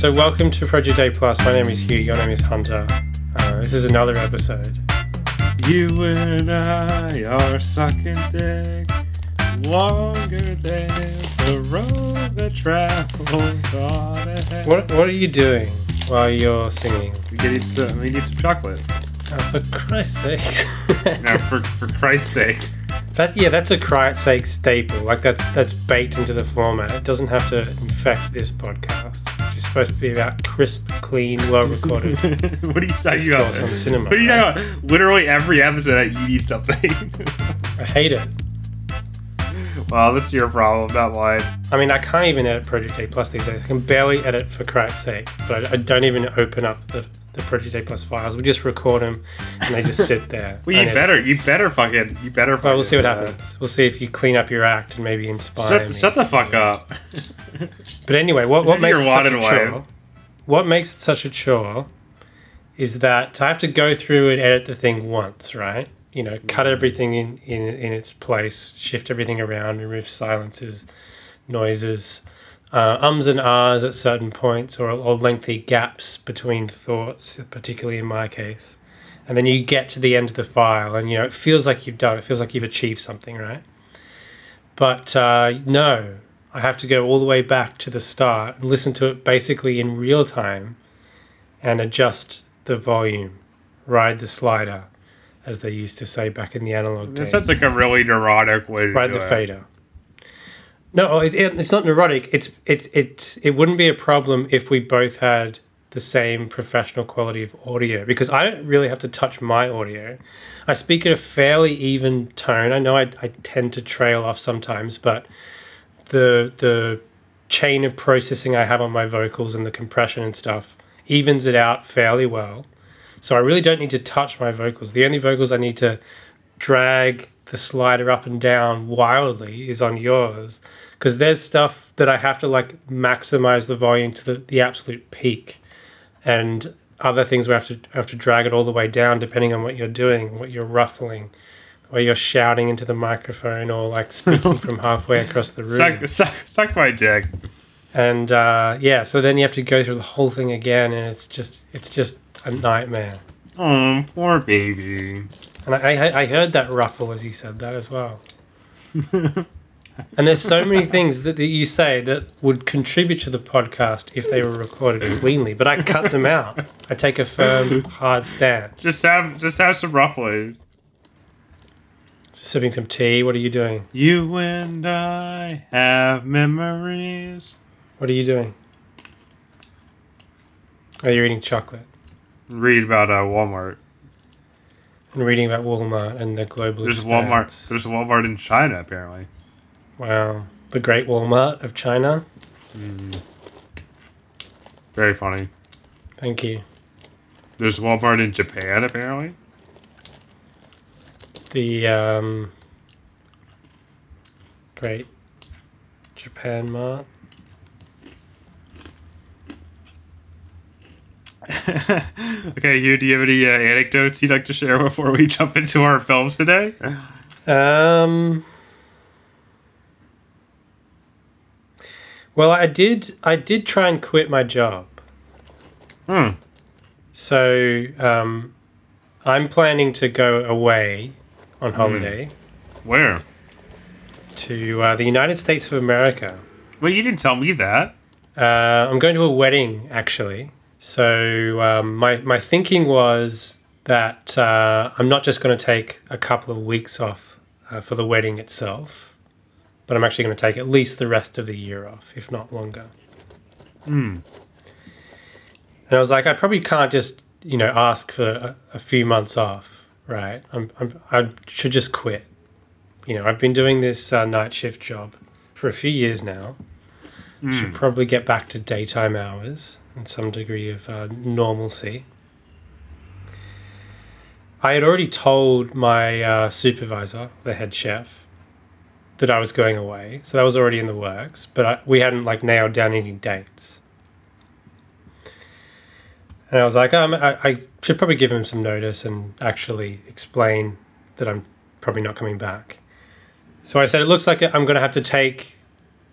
so welcome to Project A Plus. My name is Hugh. Your name is Hunter. Uh, this is another episode. You and I are sucking dick longer than the road that travels on ahead. What What are you doing while you're singing? We need some. We need some chocolate. Oh, for Christ's sake! Now, for for Christ's sake. that yeah, that's a Christ's sake staple. Like that's that's baked into the format. It doesn't have to infect this podcast. Supposed to be about crisp, clean, well recorded. what are you talking about? On cinema, What are you talking about? Literally every episode, you need something. I hate it. well, that's your problem, not mine. I mean, I can't even edit Project A Plus these days. I can barely edit for Christ's sake, but I, I don't even open up the, the Project A Plus files. We just record them and they just sit there. Well, you unedited. better, you better fucking, you better. Well, we'll see what fucking, uh, happens. We'll see if you clean up your act and maybe inspire Shut, me. shut the fuck up. But anyway, what, what makes it such a chore? What makes it such a chore is that I have to go through and edit the thing once, right? You know, cut Mm. everything in, in, in its place, shift everything around, remove silences, noises, uh, ums and ahs at certain points, or, or lengthy gaps between thoughts, particularly in my case. And then you get to the end of the file, and you know it feels like you've done. It feels like you've achieved something, right? But uh, no, I have to go all the way back to the start and listen to it basically in real time, and adjust the volume, ride the slider, as they used to say back in the analog That days sounds like a really neurotic way to ride the it. fader. No, oh, it, it, it's not neurotic. It's it's it's it wouldn't be a problem if we both had the same professional quality of audio because I don't really have to touch my audio. I speak at a fairly even tone. I know I, I tend to trail off sometimes, but the the chain of processing I have on my vocals and the compression and stuff evens it out fairly well. So I really don't need to touch my vocals. The only vocals I need to drag the slider up and down wildly is on yours because there's stuff that I have to like maximize the volume to the, the absolute peak and other things where I have to have to drag it all the way down depending on what you're doing, what you're ruffling, or you're shouting into the microphone or like speaking from halfway across the room. Suck, suck, suck my dick. And uh, yeah, so then you have to go through the whole thing again and it's just it's just a nightmare. Oh, poor baby. And I, I, I heard that ruffle as you said that as well. and there's so many things that, that you say that would contribute to the podcast if they were recorded cleanly, but I cut them out. I take a firm, hard stand. Just have, just have some ruffling. Just sipping some tea. What are you doing? You and I have memories. What are you doing? Are you're eating chocolate Read about uh, Walmart. And reading about Walmart and the global. There's expanse. Walmart. There's Walmart in China apparently. wow, the Great Walmart of China. Very funny. Thank you. There's Walmart in Japan apparently. the um, great Japan Mart. Okay, you do you have any uh, anecdotes you'd like to share before we jump into our films today? Um, well, I did. I did try and quit my job. Hmm. So um, I'm planning to go away on holiday Where? to uh, the United States of America. Well, you didn't tell me that. Uh, I'm going to a wedding actually. So um, my my thinking was that uh, I'm not just going to take a couple of weeks off uh, for the wedding itself, but I'm actually going to take at least the rest of the year off, if not longer. Hmm. And I was like, I probably can't just you know ask for a, a few months off, right? I'm, I'm I should just quit. You know, I've been doing this uh, night shift job for a few years now should probably get back to daytime hours and some degree of uh, normalcy. I had already told my uh, supervisor, the head chef, that I was going away, so that was already in the works. But I, we hadn't like nailed down any dates. And I was like, um, I, I should probably give him some notice and actually explain that I'm probably not coming back. So I said, it looks like I'm going to have to take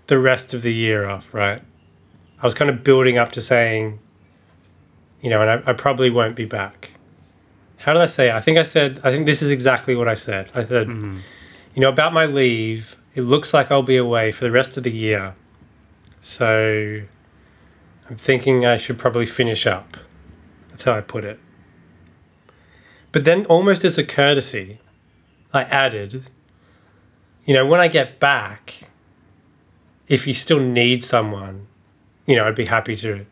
the rest of the year off, right? I was kind of building up to saying, you know, and I, I probably won't be back. How did I say it? I think I said, I think this is exactly what I said. I said, Mm-hmm. you know, about my leave, it looks like I'll be away for the rest of the year. So I'm thinking I should probably finish up. That's how I put it. But then, almost as a courtesy, I added, you know, when I get back, if you still need someone, you know, I'd be happy to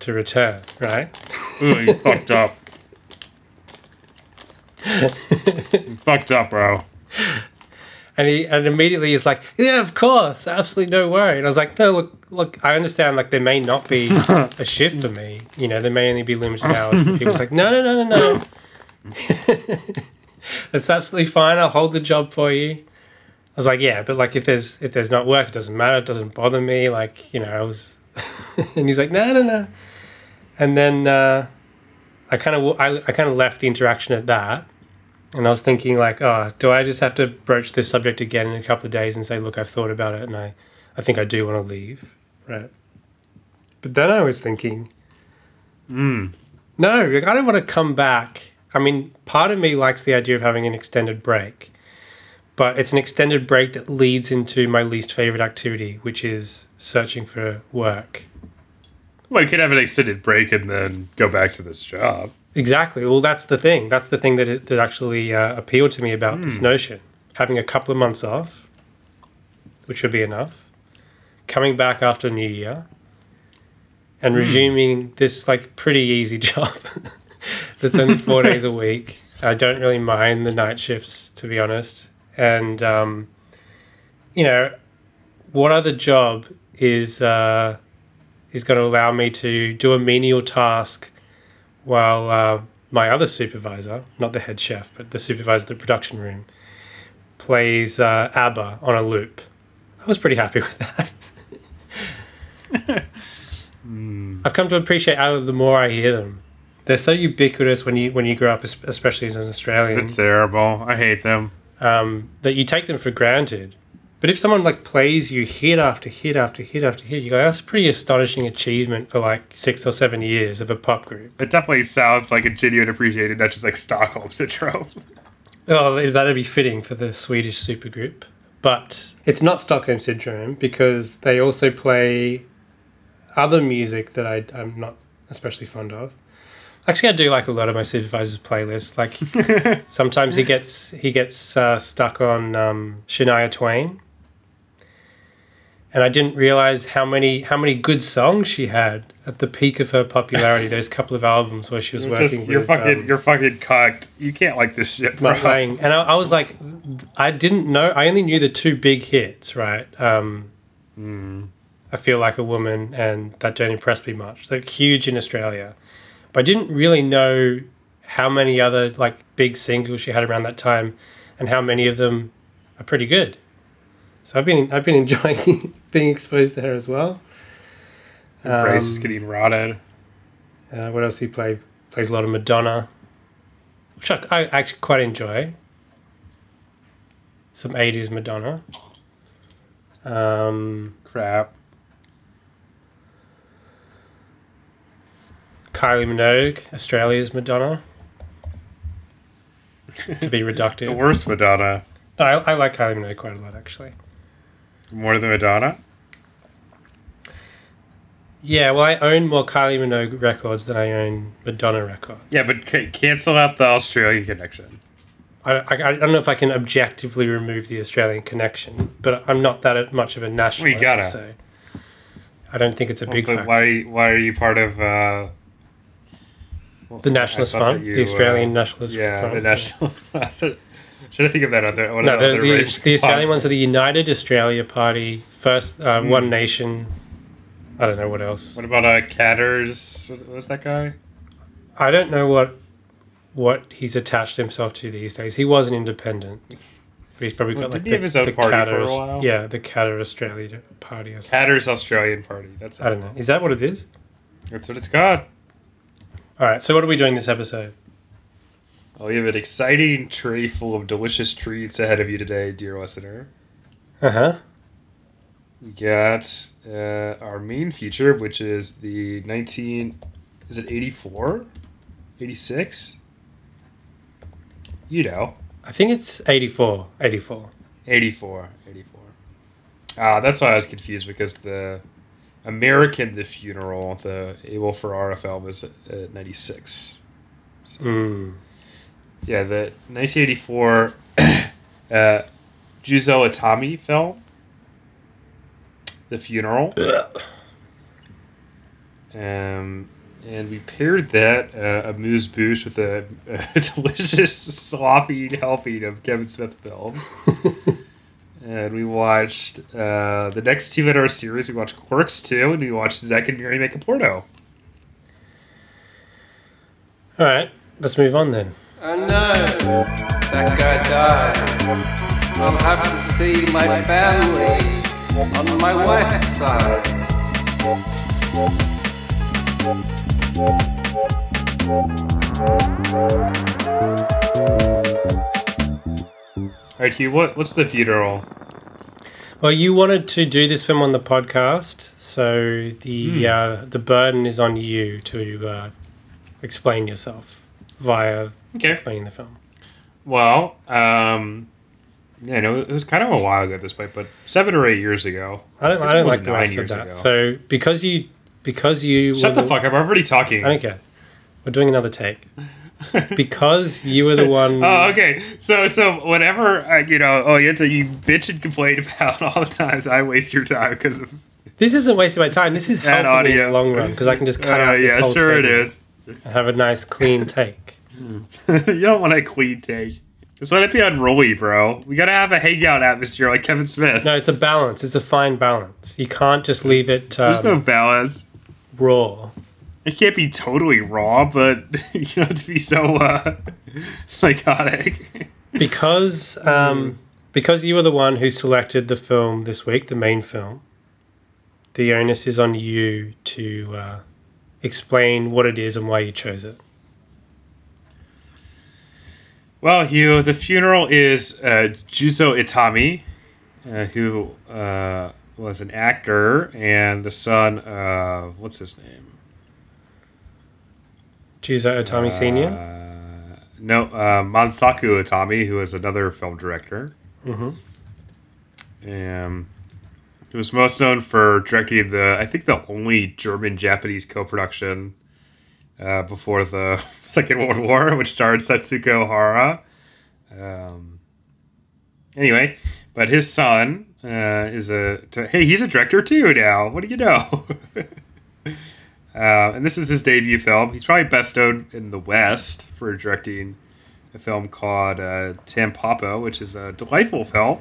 to return, right? Ooh, you fucked up. you fucked up, bro. And he and immediately he's like, "Yeah, of course, absolutely no worry." And I was like, "No, look, look, I understand. Like, there may not be a shift for me. You know, there may only be limited hours." But he was like, "No, no, no, no, no. That's absolutely fine. I'll hold the job for you." I was like, "Yeah, but like, if there's if there's not work, it doesn't matter. It doesn't bother me. Like, you know, I was." and he's like, "No, no, no." And then uh, I kind of I, I kind of left the interaction at that. And I was thinking, like, oh, do I just have to broach this subject again in a couple of days and say, look, I've thought about it and I, I think I do want to leave, right? But then I was thinking, Mm. no, like, I don't want to come back. I mean, part of me likes the idea of having an extended break, but it's an extended break that leads into my least favorite activity, which is searching for work. Well, you could have an extended break and then go back to this job. Exactly. Well, that's the thing. That's the thing that it, that actually uh, appealed to me about this notion. Having a couple of months off, which would be enough. Coming back after New Year, and resuming this like pretty easy job. that's only four days a week. I don't really mind the night shifts, to be honest. And um, you know, what other job is uh, is going to allow me to do a menial task? while uh, my other supervisor, not the head chef, but the supervisor of the production room, plays uh, ABBA on a loop. I was pretty happy with that. I've come to appreciate ABBA the more I hear them. They're so ubiquitous when you when you grow up, especially as an Australian, It's terrible. I hate them. Um, that you take them for granted. But if someone like plays you hit after hit after hit after hit, you go, that's a pretty astonishing achievement for like six or seven years of a pop group. It definitely sounds like a genuine appreciation, not just like Stockholm syndrome. Oh, that'd be fitting for the Swedish supergroup. But it's not Stockholm Syndrome because they also play other music that I, I'm not especially fond of. Actually, I do like a lot of my supervisor's playlists. Like sometimes he gets he gets uh, stuck on um, Shania Twain, and I didn't realize how many how many good songs she had at the peak of her popularity. Those couple of albums where she was You're, working just, with you're fucking, um, you're fucking cocked. You can't like this shit, bro. Lang. And I, I was like, I didn't know. I only knew the two big hits, right? Um, I feel like a woman, and that don't impress me much. Like huge in Australia, I didn't really know how many other like big singles she had around that time, and how many of them are pretty good. So I've been I've been enjoying being exposed to her as well. Your brace Um, is getting rotted. Uh, what else he play? Plays a lot of Madonna, which I, I actually quite enjoy. Some '80s Madonna. Um, Crap. Kylie Minogue, Australia's Madonna. to be reductive. The worst Madonna. No, I, I like Kylie Minogue quite a lot, actually. More than Madonna? Yeah, well, I own more Kylie Minogue records than I own Madonna records. Yeah, but c- cancel out the Australian connection. I, I, I don't know if I can objectively remove the Australian connection, but I'm not that much of a nationalist. gotta. So I don't think it's a big but factor. why, are you- why are you part of uh, well, The Nationalist Front, you, the Australian uh, Nationalist yeah, Front. the national. Should I think of that other? What No, other the, the, the Australian ones are the United Australia Party, First uh, Hmm. One Nation. I don't know what else. What about uh, Katter's? What, what's that guy? I don't know what what he's attached himself to these days. He was an independent, but he's probably got Well, like didn't he have his own party for a Katter's- while? Yeah, the Katter Australia Party. Katter's Australian Party. That's I don't know. Is that what it is? That's what it's called. All right. So what are we doing this episode? Oh, you have an exciting tray full of delicious treats ahead of you today, dear listener. Uh huh. we got uh, our main feature, which is the 19. Is it 84? 86? You know. I think it's 84. 84. 84. 84. Ah, that's why I was confused because the American The Funeral, the Abel Ferrara film, is at 96. So, Mm. yeah, the 1984 uh, Juzo Itami film, The Funeral. um, and we paired that uh, amuse bouche with a, a delicious sloppy helping of Kevin Smith films. and we watched uh, the next two in our series. We watched Clerks 2, and we watched Zack and Miri Make a Porno. All right, let's move on then. Oh no, that guy died. I'll have to see my family on my wife's side. All right, Hugh, what, what's the funeral? Well, you wanted to do this film on the podcast, so the Hmm. uh, the burden is on you to uh, explain yourself via Okay. explaining the film. Well, um, yeah, no, it was kind of a while ago at this point, but seven or eight years ago. I don't, I don't like the way I said years that. ago. So because you because you Shut the fuck up! I'm already talking. I don't care. We're doing another take because you were the one. Oh, okay. So, so whenever uh, you know, oh, you have to you bitch and complain about all the times I waste your time because of. This isn't wasting my time. This is That helping me in audio. the long run because I can just cut Uh, out this yeah, whole sure it is. and have a nice clean take. you don't want a clean take. Just let it be unruly, bro. We gotta have a hangout atmosphere like Kevin Smith. No, it's a balance. It's a fine balance. You can't just leave it um, There's no balance. raw. It can't be totally raw, but you don't to be so uh, psychotic. because um, because you were the one who selected the film this week, the main film. The onus is on you to uh, explain what it is and why you chose it. Well, Hugh, the funeral is uh, Juzo Itami, uh, who uh, was an actor and the son of what's his name? Juzo Itami Senior. Uh, no, uh, Mansaku Itami, who is another film director. Mm-hmm. Um, he was most known for directing the, I think, the only German-Japanese co-production uh, before the Second World War, which starred Setsuko Hara. Um, anyway, but his son uh, is a hey, he's a director too now. What do you know? uh, and this is his debut film. He's probably best known in the West for directing a film called uh, Tampopo, which is a delightful film,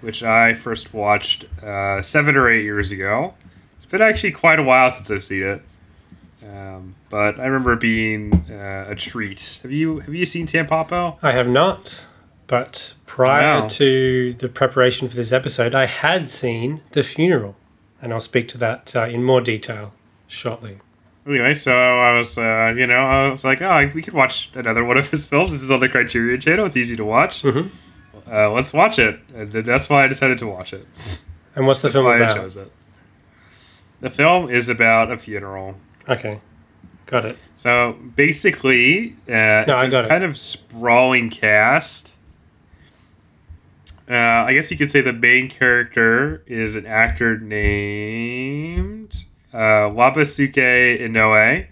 which I first watched uh, seven or eight years ago. It's been actually quite a while since I've seen it. Um, but I remember it being uh, a treat. Have you have you seen Tampopo? I have not, but prior Wow. to the preparation for this episode, I had seen The Funeral, and I'll speak to that uh, in more detail shortly. Anyway, so I was, uh, you know, I was like, oh, we could watch another one of his films. This is on the Criterion Channel. It's easy to watch. Mhm. Uh, let's watch it. And th- that's why I decided to watch it. And what's the That's film why I about? chose it. The film is about a funeral. Okay, got it. So basically, uh, it's I a it. kind of sprawling cast. Uh, I guess you could say the main character is an actor named uh, Wabisuke Inoue,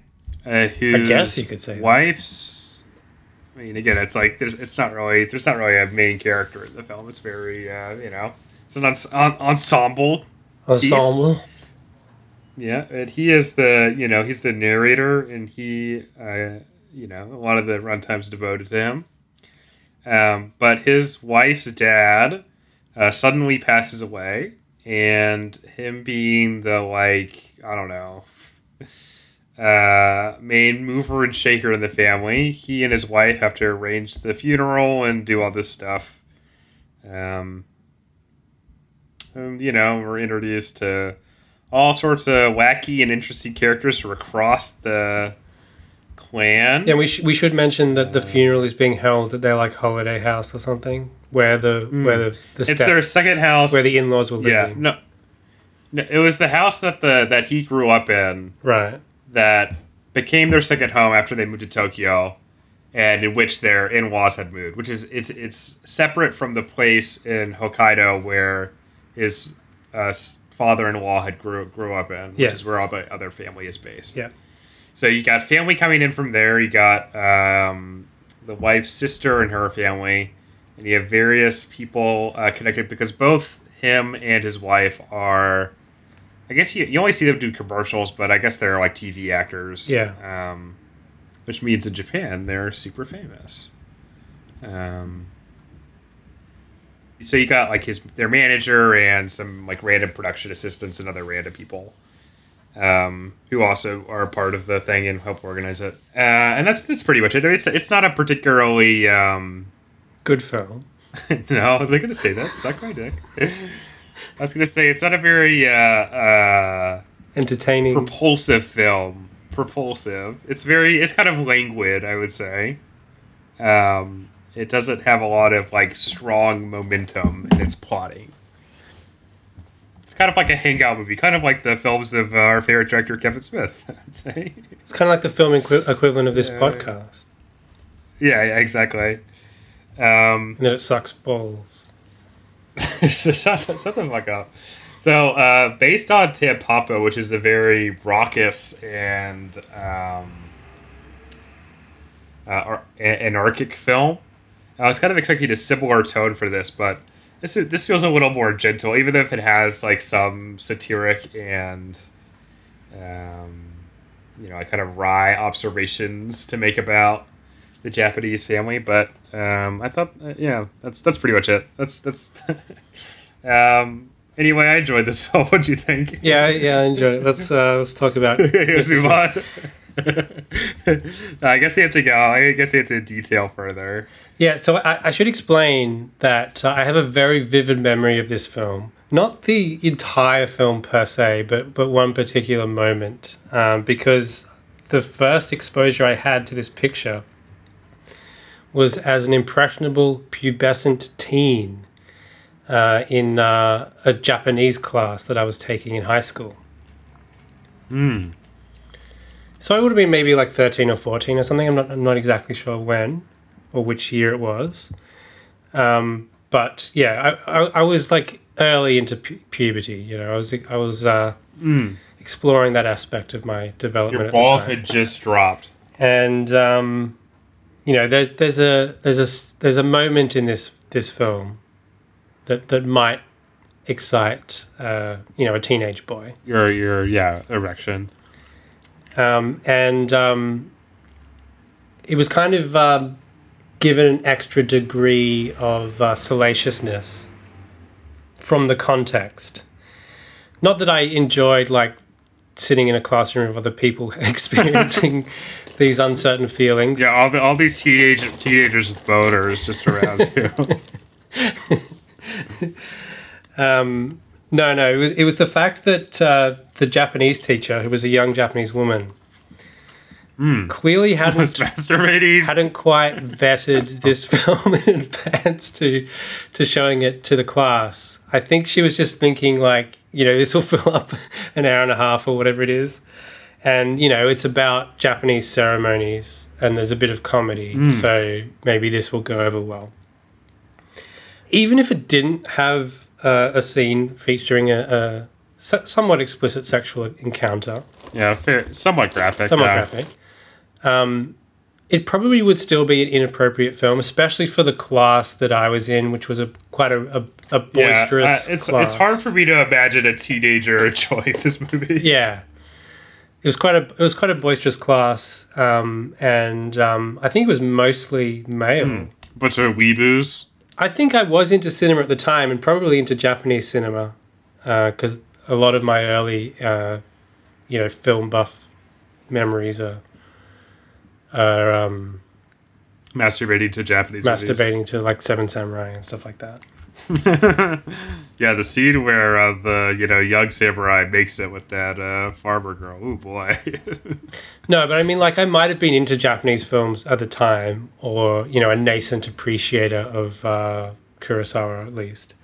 uh, whose guess you could say that. wife's. I mean, again, it's like there's, it's not really there's not really a main character in the film. It's very uh, you know, it's an ens- en- ensemble Ensemble. yeah, and he is the you know he's the narrator, and he uh, you know a lot of the runtimes devoted to him. Um, but his wife's dad uh, suddenly passes away, and him being the like I don't know uh, main mover and shaker in the family, he and his wife have to arrange the funeral and do all this stuff. Um, and, you know, we're introduced to all sorts of wacky and interesting characters from across the clan. Yeah, we, sh- we should mention that the funeral is being held at their like holiday house or something, where the where the the it's their second house. where the in laws were living. yeah no, no, it was the house that the that he grew up in Right. that became their second home after they moved to Tokyo, and in which their in laws had moved. Which is it's it's separate from the place in Hokkaido where his uh, father in law had grew grew up in, which Yes. is where all the other family is based. Yeah. So you got family coming in from there. You got um, the wife's sister and her family, and you have various people uh, connected because both him and his wife are. I guess you, you only see them do commercials, but I guess they're like TV actors. Yeah. Um, which means in Japan they're super famous. Um, so you got like his their manager and some like random production assistants and other random people um, who also are part of the thing and help organize it. Uh, and that's that's pretty much it. It's it's not a particularly um, Good film. no. I was like going to say that. Suck my dick. I was going to say it's not a very uh, uh, Entertaining. propulsive film. Propulsive. It's very. It's kind of languid. I would say. Um, it doesn't have a lot of like strong momentum in its plotting. It's kind of like a hangout movie, kind of like the films of uh, our favorite director Kevin Smith. I'd say. it's kind of like the film equi- equivalent of this podcast, Yeah, yeah, exactly. Um, and that it sucks balls. so shut, the- shut the fuck up. So, uh, based on Tampopo, which is a very raucous and um, uh, anarchic film, I was kind of expecting a similar tone for this, but this is this feels a little more gentle, even if it has like some satiric and um, you know, like kind of wry observations to make about the Japanese family. But um, I thought, uh, yeah, that's that's pretty much it. That's that's. um, anyway, I enjoyed this film. What do you think? Yeah, yeah, I enjoyed it. Let's uh, let's talk about. Let's move on. I guess you have to go. I guess you have to detail further. Yeah, so I, I should explain that uh, I have a very vivid memory of this film. Not the entire film per se, but but one particular moment, um, because the first exposure I had to this picture was as an impressionable pubescent teen uh, in uh, a Japanese class that I was taking in high school. Hmm. So I would have been maybe like 13 or 14 or something. I'm not, I'm not exactly sure when or which year it was. Um, but yeah, I, I, I was like early into pu- puberty. You know, I was I was uh, exploring that aspect of my development. Your balls had just dropped. and um, you know, there's there's a there's a there's a moment in this this film that that might excite uh, you know a teenage boy. Your your yeah erection. um, and um, it was kind of um, given an extra degree of uh, salaciousness from the context. Not that I enjoyed like sitting in a classroom with other people experiencing these uncertain feelings. Yeah, all the all these teenage teenagers with boners just around you. Um, no, no, it was it was the fact that uh, the Japanese teacher, who was a young Japanese woman, clearly hadn't masturbating. hadn't quite vetted this film in advance to to showing it to the class. I think she was just thinking like, you know, this will fill up an hour and a half or whatever it is. And, you know, it's about Japanese ceremonies and there's a bit of comedy, so maybe this will go over well. Even if it didn't have uh, a scene featuring a, a so- somewhat explicit sexual encounter, Yeah, fair, somewhat graphic. somewhat yeah. graphic. Um, it probably would still be an inappropriate film, especially for the class that I was in, which was a quite a, a, a Yeah, boisterous. uh, it's class. it's hard for me to imagine a teenager enjoying this movie. Yeah, it was quite a it was quite a boisterous class, um, and um, I think it was mostly male. But of weeboos. I think I was into cinema at the time, and probably into Japanese cinema, because a lot of my early, uh, you know, film buff memories are are um, Masturbating to Japanese movies. masturbating to like Seven Samurai and stuff like that. Yeah, the scene where uh, the you know young samurai makes it with that uh, farmer girl. Oh boy. No, but I mean, like, I might have been into Japanese films at the time, or you know, a nascent appreciator of uh, Kurosawa at least.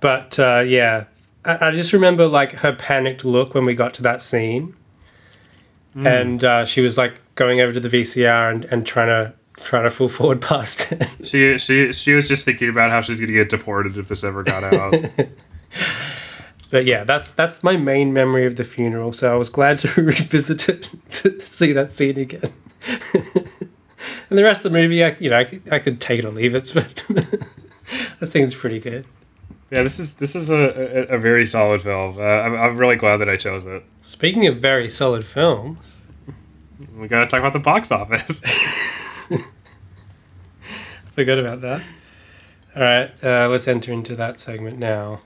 But uh, yeah, I, I just remember like her panicked look when we got to that scene, and uh, she was like going over to the VCR and, and trying to trying to full forward past she she she was just thinking about how she's gonna get deported if this ever got out. But yeah, that's that's my main memory of the funeral. So I was glad to revisit it to see that scene again. and the rest of the movie, I, you know, I, could- I could take it or leave it, but I think it's pretty good. yeah, this is this is a, a, a very solid film. Uh, I'm I'm really glad that I chose it. Speaking of very solid films, We gotta talk about the box office. Forgot about that. All right, uh, let's enter into that segment now.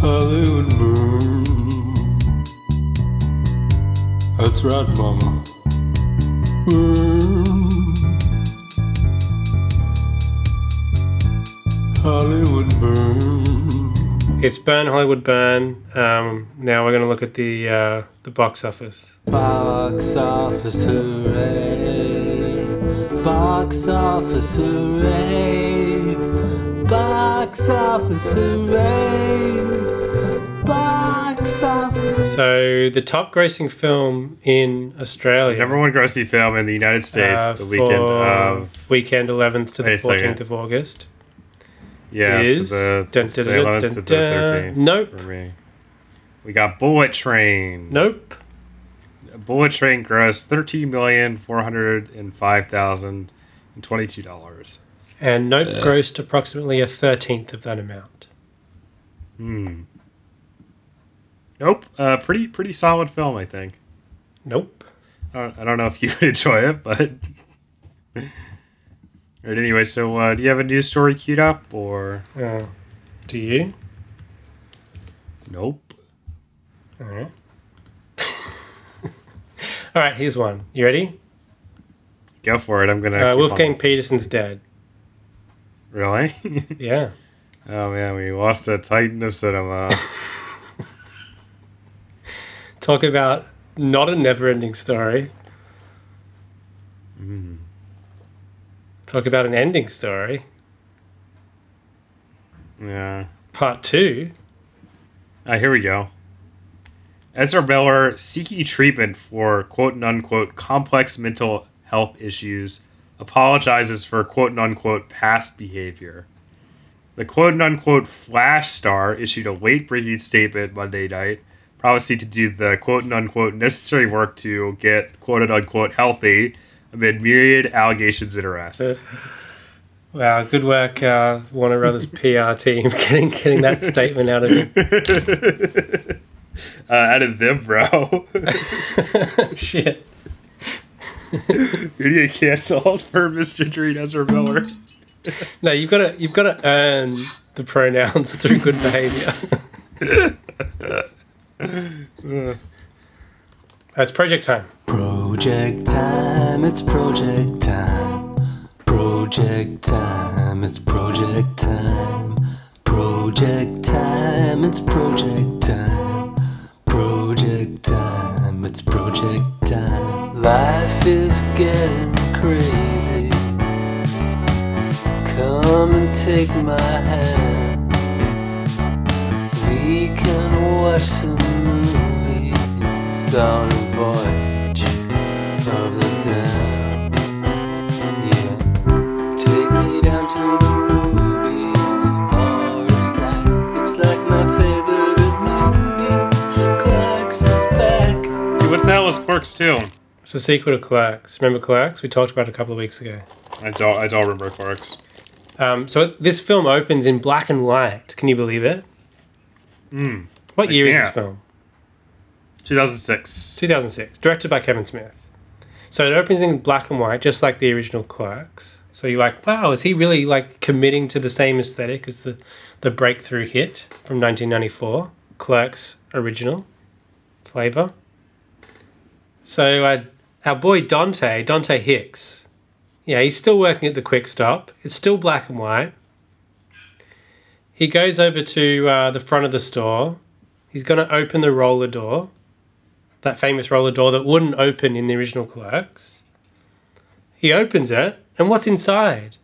Hollywood burn. That's right, mama. Burn. Hollywood burn. It's Burn Hollywood Burn. Um, now we're going to look at the uh, the box office. Box office hooray. Box office hooray. Box office hooray. Box office. So the top grossing film in Australia. Number one grossing film in the United States uh, the weekend of weekend 11th to the Wait a second. 14th of August yeah is to the, dun, dun, dun, 11th dun, to the 13th Nope. We got Bullet Train. Nope. Bullet Train grossed thirteen million four hundred and five thousand and twenty-two dollars. And Nope grossed approximately a thirteenth of that amount. Hmm. Nope. Uh, pretty pretty solid film, I think. Nope. I don't, I don't know if you would enjoy it, but. Anyway, so uh, do you have a news story queued up or? Uh, do you? Nope. All right. All right. Here's one. You ready? Go for it. I'm gonna. Uh, Wolfgang on- Petersen's dead. Really? Yeah. oh man, we lost a titan of cinema. Talk about not a never-ending story. Talk about an ending story. yeah. Part two. Uh, here we go. Ezra Miller seeking treatment for quote unquote complex mental health issues apologizes for quote unquote past behavior. The quote unquote Flash star issued a late breaking statement Monday night, promising to do the quote unquote necessary work to get quote unquote healthy amid myriad allegations and arrests. Wow, good work, uh, Warner Brothers PR team, getting getting that statement out of him. Uh, out of them, bro. Shit. You're gonna get canceled for misgendering Ezra Miller. No, you've got to you've got to earn the pronouns through good behavior. That's project time. Project time, it's project time. Project time, it's project time. Project time, it's project time. Project time, it's project time. Life is getting crazy. Come and take my hand. We can watch some movies on a voyage the hell is Clerks 2? It's a sequel to Clerks. Remember Clerks? We talked about it a couple of weeks ago. I don't. I don't remember Clerks. Um, so this film opens in black and white. Can you believe it? Hmm. What I year is this film? 2006. 2006. Directed by Kevin Smith. So it opens in black and white, just like the original Clerks. So you're like, wow, is he really like committing to the same aesthetic as the the breakthrough hit from 1994, Clerks original flavor? So uh, our boy Dante, Dante Hicks, yeah, he's still working at the Quick Stop. It's still black and white. He goes over to uh, the front of the store. He's going to open the roller door, that famous roller door that wouldn't open in the original Clerks. He opens it, and what's inside?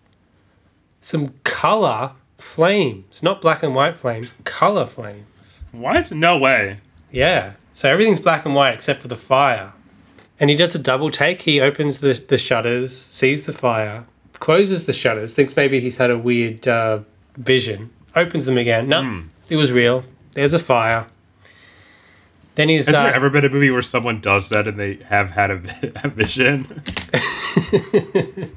Some color flames, not black and white flames, color flames. What? No way. Yeah. So everything's black and white except for the fire. And he does a double take. He opens the, the shutters, sees the fire, closes the shutters, thinks maybe he's had a weird uh, vision, opens them again. No, it was real. There's a fire. Then he's. Has uh, there ever been a movie where someone does that and they have had a, a vision?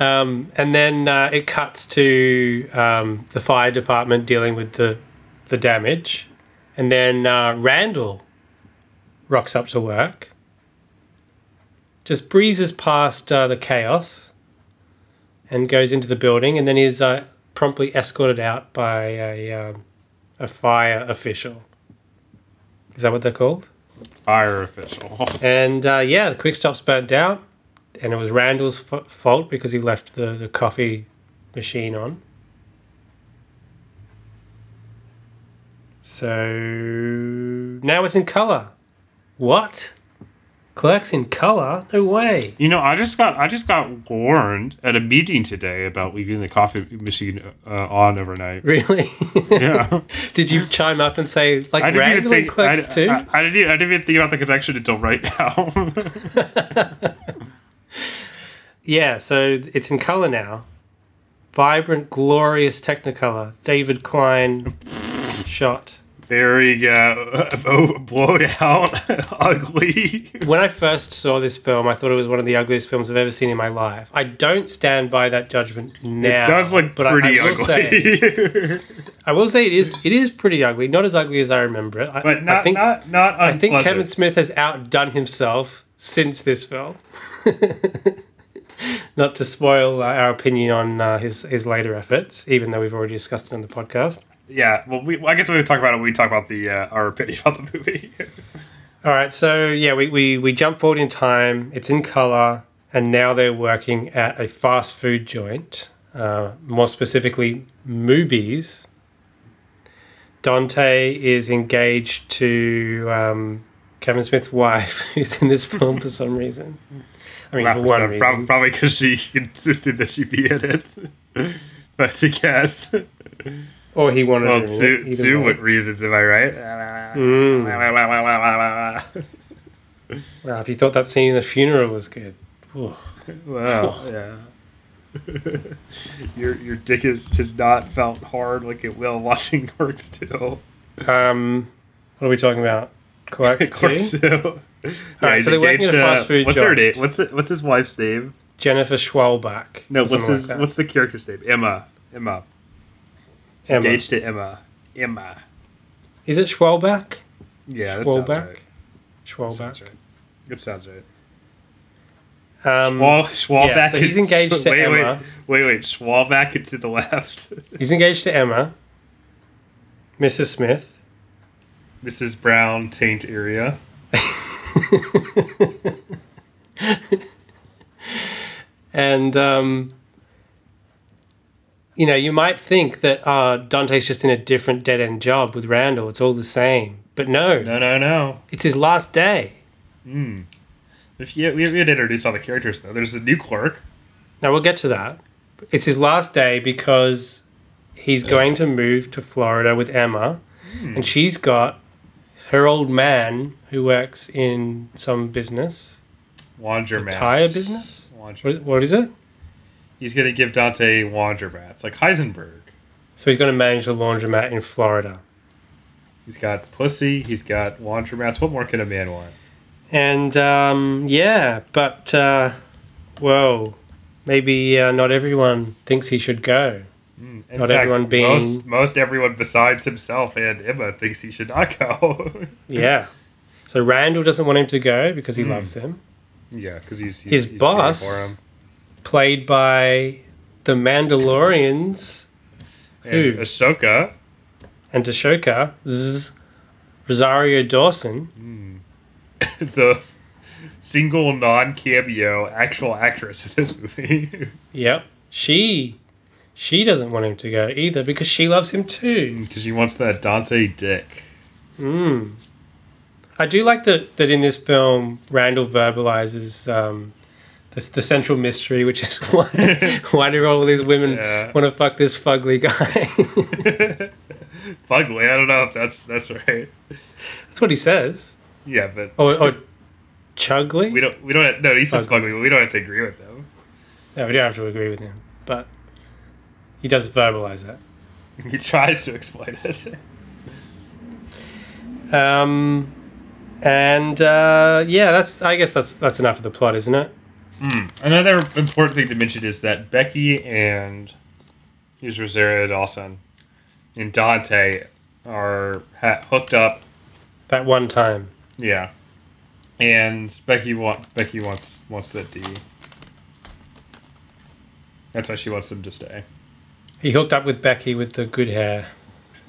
Um, and then uh, it cuts to um, the fire department dealing with the, the damage. And then uh, Randall rocks up to work, just breezes past uh, the chaos and goes into the building. And then is uh, promptly escorted out by a, um, a fire official. Is that what they're called? Fire official. And uh, yeah, the quick stop's burnt down, and it was Randall's f- fault because he left the, the coffee machine on. So now it's in color. What? Clerks in color? No way. You know, I just got I just got warned at a meeting today about leaving the coffee machine uh, on overnight. Really? Yeah, Did you chime up and say like I didn't even Randall and. I, too? I, I didn't. I didn't even think about the connection until right now. yeah. So it's in color now. Vibrant, glorious Technicolor. David Klein shot. Very uh, blown out, ugly. when I first saw this film, I thought it was one of the ugliest films I've ever seen in my life. I don't stand by that judgment now. it does look but I- pretty I, Say, ugly, I will say it is it is pretty ugly. Not as ugly as I remember it. I, but not I think not not I think. Kevin Smith has outdone himself since this film. Not to spoil uh, our opinion on uh, his his later efforts, even though we've already discussed it on the podcast. Yeah, well, we, I guess we would talk about it when we talk about the uh, our opinion about the movie. All right, so yeah, we, we, we jump forward in time. It's in color, and now they're working at a fast food joint, uh, more specifically, Moobies. Dante is engaged to um, Kevin Smith's wife, who's in this film for some reason. I mean, for one reason. Probably because she insisted that she be in it. but to guess, Or he wanted well, her two, two what reasons am I right? Mm. Wow, if you thought that scene in the funeral was good. Well, yeah. your your dick is, has not felt hard like it will watching Clerks 2. Um, what are we talking about? Clerks Clerks Two? 2. Yeah, right, so they're working at a fast food What's her joint. name? What's the, what's his wife's name? Jennifer Schwalbach. No, what's his like what's the character's name? Emma. Emma. He's Emma. engaged to Emma. Emma. Is it Schwalbach? Yeah, that sounds Schwalbach? right. Schwalbach. Sounds right. It sounds right. Um, Schwal, Schwalbach. yeah, so he's engaged to wait, Emma. Wait, wait, wait. Schwalbach and to the left. he's engaged to Emma, Mrs. Smith. Mrs. Brown, taint area. And, um, you know, you might think that uh, Dante's just in a different dead end job with Randall. It's all the same. But no, No, no, no. it's his last day. If you, we had introduced all the characters though. There's a new clerk. Now we'll get to that. It's his last day because he's going to move to Florida with Emma, and she's got her old man who works in some business. Laundromat. tire business? What, what is it? He's gonna give Dante laundromats, like Heisenberg. So he's going to manage a laundromat in Florida. He's got pussy. He's got laundromats. What more can a man want? And um, yeah, but uh, whoa, maybe uh, not everyone thinks he should go. In Not everyone being- most, most everyone besides himself and Emma thinks he should not go. Yeah. So Randall doesn't want him to go because he loves them. yeah, because he's, he's His he's boss- for him. Played by the Mandalorians And Who? Ahsoka. and Ahsoka, Zzz, Rosario Dawson. Hmm. the single non cameo actual actress in this movie. Yep. She she doesn't want him to go either because she loves him too. Hmm, because she wants that Dante dick. Hmm. I do like that that in this film Randall verbalizes um, the, the central mystery, which is why why do all these women Yeah. want to fuck this fugly guy? Fugly, I don't know if that's that's right. That's what he says. Yeah, but Or, or chugly? we don't we don't no he says Fugly. fugly, but we don't have to agree with him. No, we don't have to agree with him, but he does verbalize that. He tries to explain it. Um, and uh, yeah, that's I guess that's that's enough of the plot, isn't it? Mm. Another important thing to mention is that Becky and here's Rosario Dawson and Dante are ha- hooked up. That one time. Yeah, and Becky want Becky wants wants that D. That's why she wants him to stay. He hooked up with Becky with the good hair.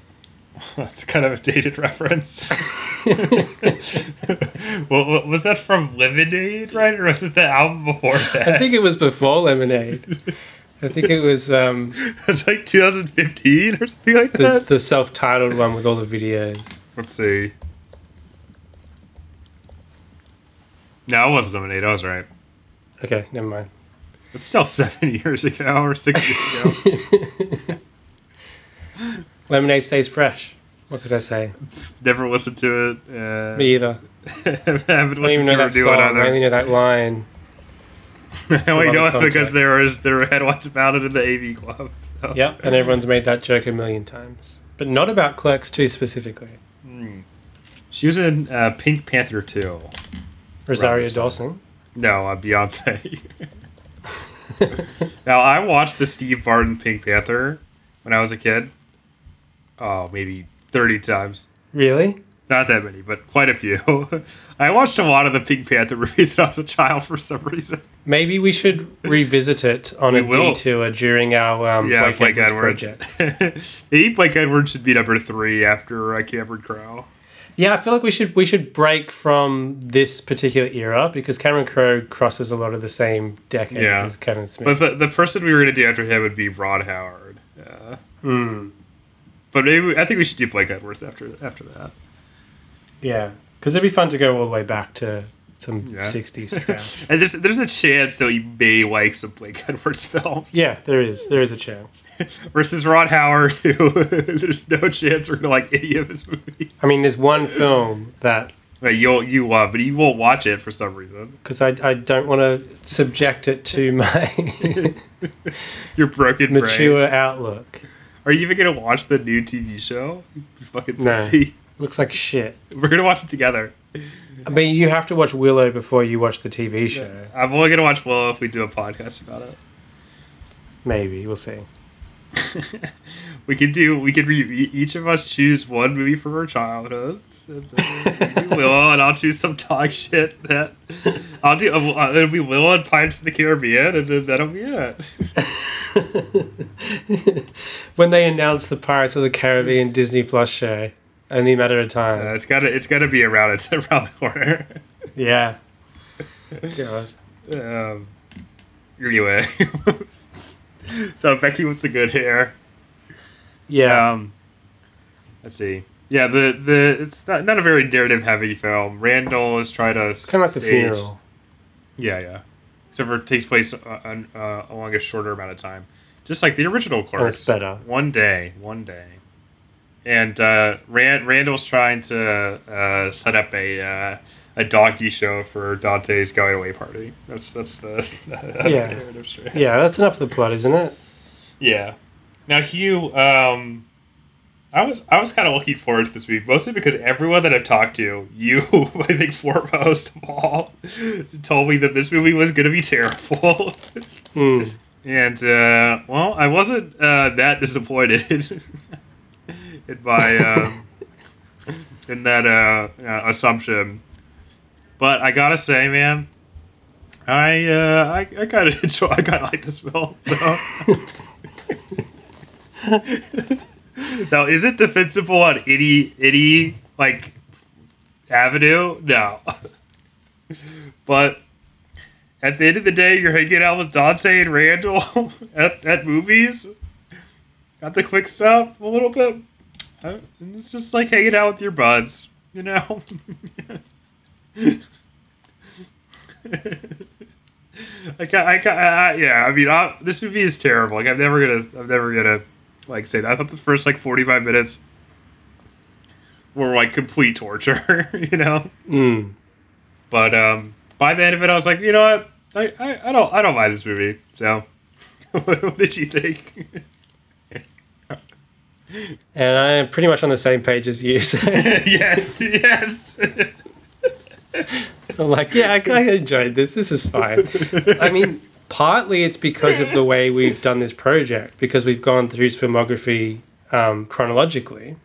That's kind of a dated reference. well, wa- was that from Lemonade, right, or was it the album before that? I think it was before Lemonade. I think it was um, it's like 2015 or something like the, that. the self-titled one with all the videos. Let's see. No, it wasn't Lemonade. I was right. Okay, never mind. It's still seven years ago or six years ago. Lemonade stays fresh. What could I say? Never listened to it. Uh, Me either. haven't I don't even know that song. I only know that line. I only know it because there was there were headlines about it in the AV Club. So. Yep, and everyone's made that joke a million times, but not about Clerks 2 specifically. She was in uh, Pink Panther 2. Rosario Right. Dawson. No, uh, Beyonce. now I watched the Steve Martin Pink Panther when I was a kid. Oh, maybe thirty times. Really? Not that many, but quite a few. I watched a lot of the Pink Panther movies when I was a child for some reason. Maybe we should revisit it on We a will. detour during our um, Yeah, Blake, Blake Edwards, Edwards. project. Maybe Blake Edwards should be number three after uh, Cameron Crowe. Yeah, I feel like we should we should break from this particular era because Cameron Crowe crosses a lot of the same decades Yeah. as Kevin Smith. But the, the person we were going to do after him would be Ron Howard. Uh, Hmm. But maybe I think we should do Blake Edwards after after that. yeah, because it'd be fun to go all the way back to some Yeah. '60s trash. And there's there's a chance that you may like some Blake Edwards films. yeah, there is there is a chance. Versus Ron Howard, who there's no chance we're gonna like any of his movies. I mean, there's one film that Like, you'll you love, but you won't watch it for some reason. because I, I don't want to subject it to my Your broken brain. mature outlook. Are you even gonna watch the new TV show? You fucking No. pussy. Looks like shit. We're gonna watch it together. I mean, you have to watch Willow before you watch the TV show. I'm only gonna watch Willow if we do a podcast about it. Maybe we'll see. We can do. We can re- each of us choose one movie from our childhoods. And then we will, and I'll choose some dog shit that I'll do. Uh, it'll be Willow and Pirates of the Caribbean, and then that'll be it. When they announced the Pirates of the Caribbean Disney Plus show, only a matter of time. Uh, it's gotta. It's gotta be around. It's around the corner. yeah. God. Um, anyway, so Becky with the good hair. Yeah. Um, let's see. Yeah, the the it's not not a very narrative heavy film. Randall is trying to kind of like the funeral. Yeah, yeah. Except for it takes place uh, on, uh, along a shorter amount of time, just like the original course. it's better. One day, one day. And uh, Rand Randall's trying to uh, set up a uh, a donkey show for Dante's going away party. That's that's the Yeah. narrative straight. Yeah, that's enough of the plot, isn't it? Yeah. Now, Hugh, um, I was I was kind of looking forward to this week, mostly because everyone that I've talked to, you, I think foremost of all, told me that this movie was going to be terrible. Hmm. and uh, well, I wasn't uh, that disappointed in my um, in that uh, uh, assumption. But I gotta say, man, I uh, I, I kind of enjoy. I kind of like this film. So. now, is it defensible on any any like avenue? No. but at the end of the day, you're hanging out with Dante and Randall at, at movies. Got the quick stop a little bit. Uh, It's just like hanging out with your buds, you know. I can't, I can't, I, yeah. I mean, I, this movie is terrible. Like, I'm never gonna, I'm never gonna, like, say that. I thought the first like 45 minutes were like complete torture, you know. Mm. But um, by the end of it, I was like, you know what? I, I, I don't, I don't mind this movie. So, what did you think? And I'm pretty much on the same page as you. So yes, yes. I'm like, yeah, I, I enjoyed this. This is fine. I mean, partly it's because of the way we've done this project, because we've gone through his filmography um, chronologically.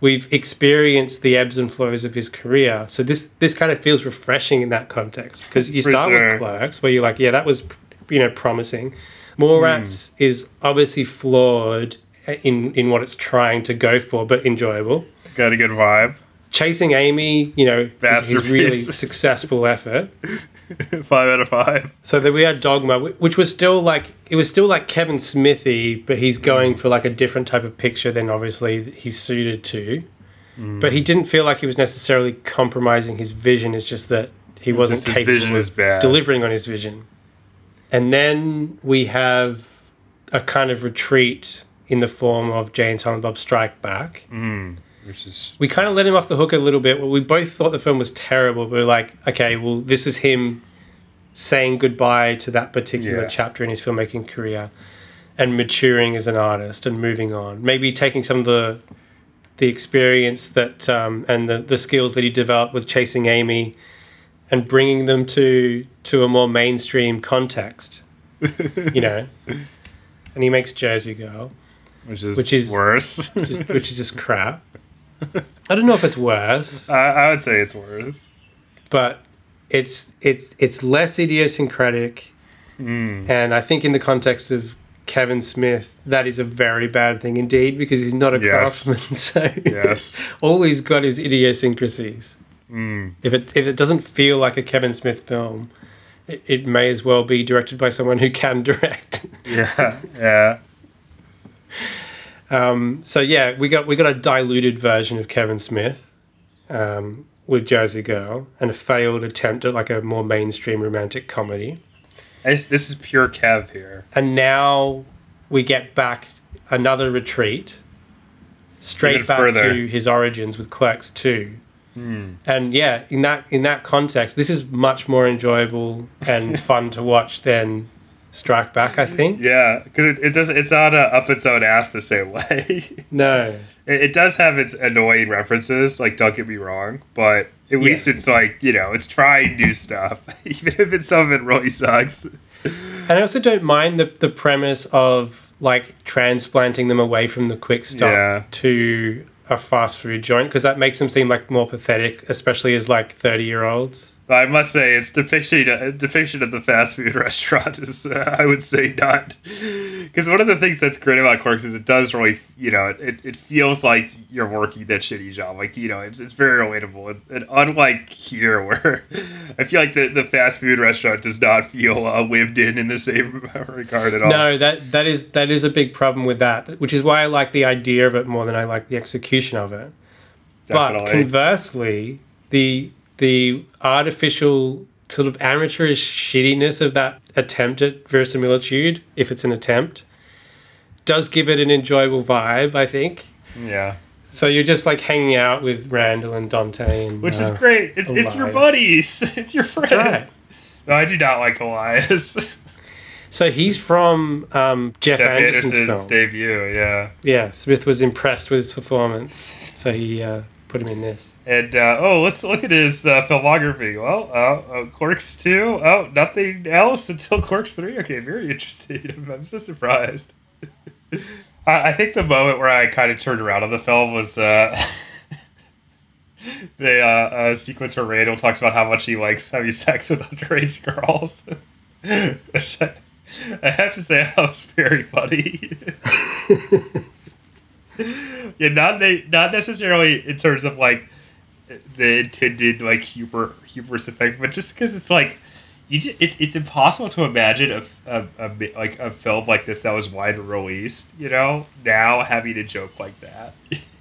We've experienced the ebbs and flows of his career. So this this kind of feels refreshing in that context because you For start sure. with Clerks, where you're like, yeah, that was you know promising. Mallrats is obviously flawed in in what it's trying to go for, but enjoyable. Got a good vibe. Chasing Amy, you know, is his really successful effort. five out of five. So then we had Dogma, which was still like it was still like Kevin Smithy, but he's going for like a different type of picture than obviously he's suited to. Mm. But he didn't feel like he was necessarily compromising his vision. It's just that he wasn't capable of is delivering on his vision. And then we have a kind of retreat in the form of Jay and Silent Bob Strike Back mm. Which is we kind of let him off the hook a little bit. We both thought the film was terrible. We were like, okay, well, this is him saying goodbye to that particular Yeah. chapter in his filmmaking career and maturing as an artist and moving on. Maybe taking some of the the experience that um, and the, the skills that he developed with chasing Amy and bringing them to to a more mainstream context. you know, and he makes Jersey Girl, which is Which is- worse. which is, which is just crap. I don't know if it's worse. I, I would say it's worse. but it's it's it's less idiosyncratic hmm. and i think in the context of kevin smith that is a very bad thing indeed because he's not a Yes. craftsman so Yes. all he's got is idiosyncrasies hmm. if it if it doesn't feel like a kevin smith film it, it may as well be directed by someone who can direct Yeah. Yeah. Um, so yeah, we got we got a diluted version of Kevin Smith um, with Jersey Girl and a failed attempt at like a more mainstream romantic comedy. This, this is pure Kev here. And now we get back another retreat straight Even back further. to his origins with Clerks 2. And yeah, in that in that context, this is much more enjoyable and fun to watch than Strike Back, I think. Yeah, because it, it doesn't. It's not uh, up its own ass the same way. No. it, it does have its annoying references. Like, don't get me wrong, but at least it's like you know, it's trying new stuff, even if it's some of it really sucks. And I also don't mind the, the premise of like transplanting them away from the quick stop Yeah. to a fast food joint because that makes them seem like more pathetic, especially as like 30 year olds. But I must say, its depiction uh, depiction of the fast food restaurant is, uh, I would say, not. Because one of the things that's great about Clerks is it does really, you know, it, it feels like you're working that shitty job. Like, you know, it's, it's very relatable. And, and unlike here, where I feel like the, the fast food restaurant does not feel uh, lived in in the same regard at all. No, that that is that is a big problem with that, which is why I like the idea of it more than I like the execution of it. Definitely. But conversely, the the artificial sort of amateurish shittiness of that attempt at verisimilitude, if it's an attempt, does give it an enjoyable vibe. I think. yeah. So you're just like hanging out with Randall and Dante, and Which is uh, great. It's, it's your buddies, it's your friends. right. No, I do not like Elias. So he's from um, Jeff, Jeff Anderson's Anderson's film. debut, yeah. Yeah, Smith was impressed with his performance, so he uh, put him in this. And uh, oh, let's look at his uh, filmography. Well, uh, uh, Clerks two. Oh, nothing else until Clerks three. Okay, very interesting. I'm, I'm so surprised. I, I think the moment where I kind of turned around on the film was uh, the uh, uh, sequence where Randall talks about how much he likes having sex with underage girls. I, I have to say, that was very funny. yeah, not not necessarily in terms of like the intended like humor humorous effect, but just because it's like you just, it's it's impossible to imagine a, a- a like a film like this that was wide released. You know, now having a joke like that.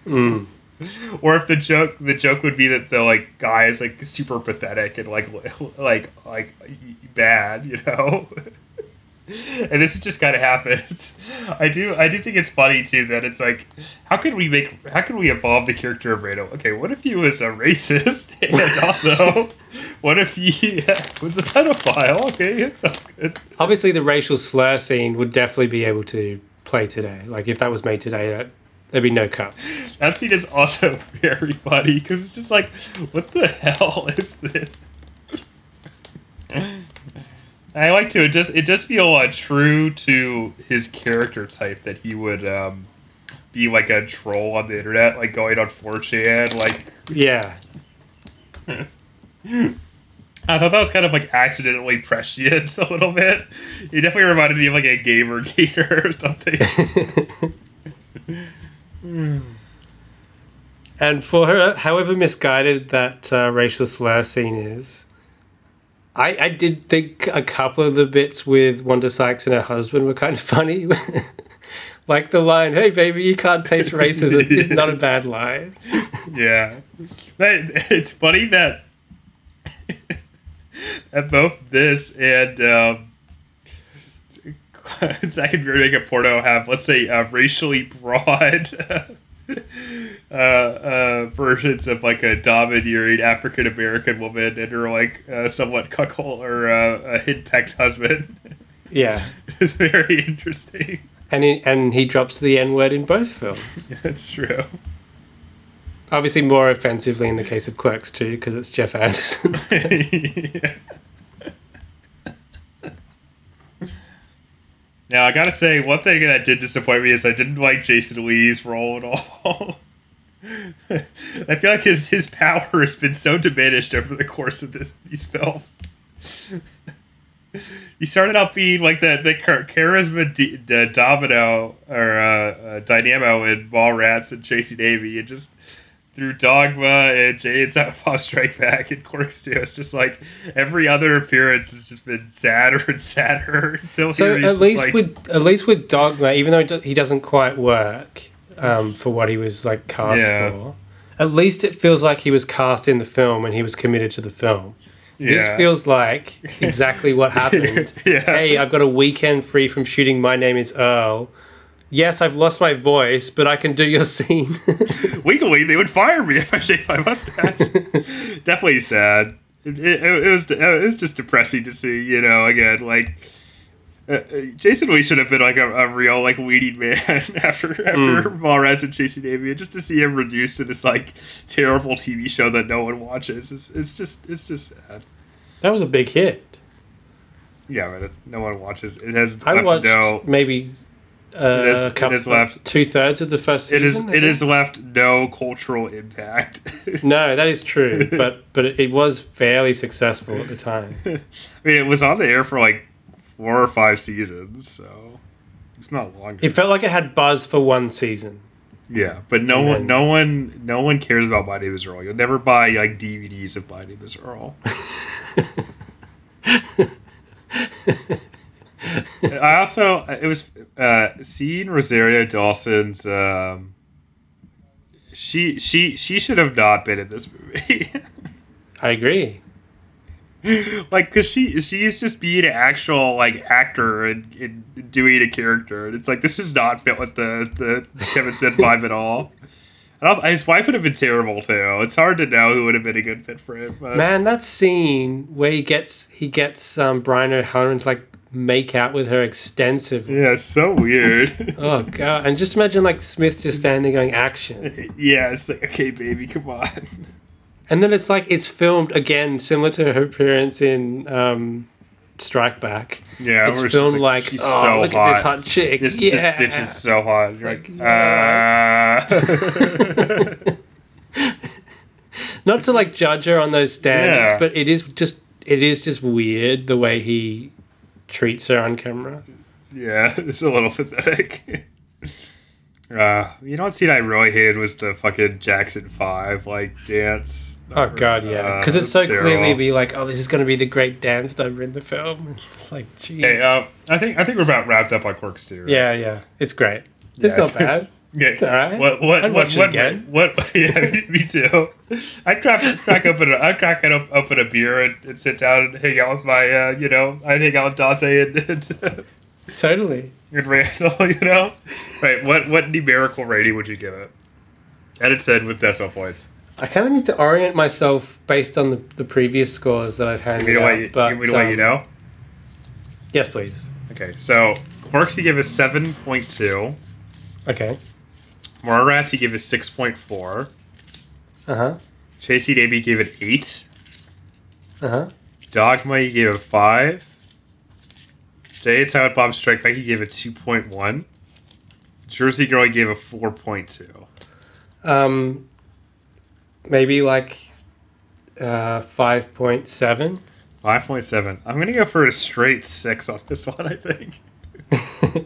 Mm. or if the joke the joke would be that the like guy is like super pathetic and like like like bad, you know. and this just kind of happens. I do I do think it's funny too that it's like how could we make how could we evolve the character of Rado? Okay, what if he was a racist and also what if he was a pedophile? Okay, it sounds good. Obviously, the racial slur scene would definitely be able to play today. Like if that was made today, that there'd be no cut. That scene is also very funny because it's just like, what the hell is this? I like to it just it does feel uh, true to his character type that he would um, be like a troll on the internet, like going on 4chan. Like Yeah, I thought that was kind of like accidentally prescient a little bit. He definitely reminded me of like a gamer gator or something. and for her, however misguided that uh, racial slur scene is, I I did think a couple of the bits with Wanda Sykes and her husband were kind of funny. like the line, "Hey baby, you can't taste racism," is not a bad line. Yeah, it's funny that that both this and um, second remake of porno have, let's say, uh, racially broad uh, uh, versions of like a domineering African American woman and her like uh, somewhat cuckold or uh, a henpecked husband. Yeah. it's very interesting. And he, and he drops the N word in both films. That's true. Obviously, more offensively in the case of Clerks 2, because it's Jeff Anderson. Yeah. Now I gotta say, one thing that did disappoint me is I didn't like Jason Lee's role at all. I feel like his his power has been so diminished over the course of this these films. he started out being like the the char- charisma d- d- domino or uh, uh, dynamo in Mallrats and Chasing Amy, and just through Dogma and Jay and Silent Bob Strike Back and Clerks 2. It's just like every other appearance has just been sadder and sadder. Until so at least like, with at least with Dogma, even though he doesn't quite work um, for what he was like cast Yeah. for, at least it feels like he was cast in the film and he was committed to the film. This feels like exactly what happened. Yeah. Hey, I've got a weekend free from shooting. My name is Earl. Yes, I've lost my voice, but I can do your scene. legally they would fire me if I shaved my mustache. Definitely sad. It, it, it was it was just depressing to see. You know, again, like uh, Jason Lee should have been like a, a real like weeding man after after Mallrats and Chasing Amy, and just to see him reduced to this like terrible TV show that no one watches is it's just it's just sad. that was a big hit. Yeah, but no one watches. It has I watched no. maybe uh, It is- a it couple, is left- two thirds of the first It is season. It has left no cultural impact. No, that is true, but but it, it was fairly successful at the time. I mean, it was on the air for like four or five seasons, so it's not longer. It felt like it had buzz for one season. yeah, but no And one, then- no one, no one cares about My Name Is Earl. You'll never buy like DVDs of My Name Is Earl. I also it was uh, seeing Rosario Dawson's. Um, she she she should have not been in this movie. I agree. like because she she's just being an actual like actor and, and doing a character and it's like this does not fit with the the kevin smith vibe at all. I don't, his wife would have been terrible too. It's hard to know who would have been a good fit for him but Man, that scene where he gets he gets um, Brian O'Halloran to like make out with her extensively. yeah so weird. Oh god! And just imagine like Smith just standing going action, yeah it's like okay baby come on and then it's like it's filmed again, similar to her appearance in um, Strike Back. yeah It's where it's just filmed like, she's oh, so look hot. at this hot chick. this, yeah. this bitch is so hot You're like, like, uh... Not to like judge her on those standards, Yeah. but it is just it is just weird the way he treats her on camera. Yeah, it's a little pathetic. Uh, you know what scene I really hated was the fucking Jackson Five like dance Oh god, yeah, Uh, because it's so terrible. clearly be like, oh, this is going to be the great dance number in the film. It's like, jeez. Okay, uh, I think I think we're about wrapped up on Clerks 2. right? yeah, yeah, it's great. It's Yeah. not bad. Yeah. alright. What what I'd what watch it what, again. what yeah, me, me too. I'd crack crack open a I'd crack it up, open a beer and, and sit down and hang out with my uh, you know, I'd hang out with Dante and and, Totally. and Randall, you know? Right, what what numerical rating would you give it? Out of ten with decimal points. I kind of need to orient myself based on the, the previous scores that I've handed Give me to out. you, but, give you um, know. Yes, please. Okay, so Clerks you gave us seven point two. Okay. Mallrats he gave us six point four. Uh huh. Chasing Amy gave it eight. Uh huh. Dogma, you gave it five. Jay and Silent Bob Strike Back, you gave it two point one. Jersey Girl, you gave it four point two. Um, maybe like uh, 5.7. Five point seven. I'm gonna go for a straight six on this one. I think.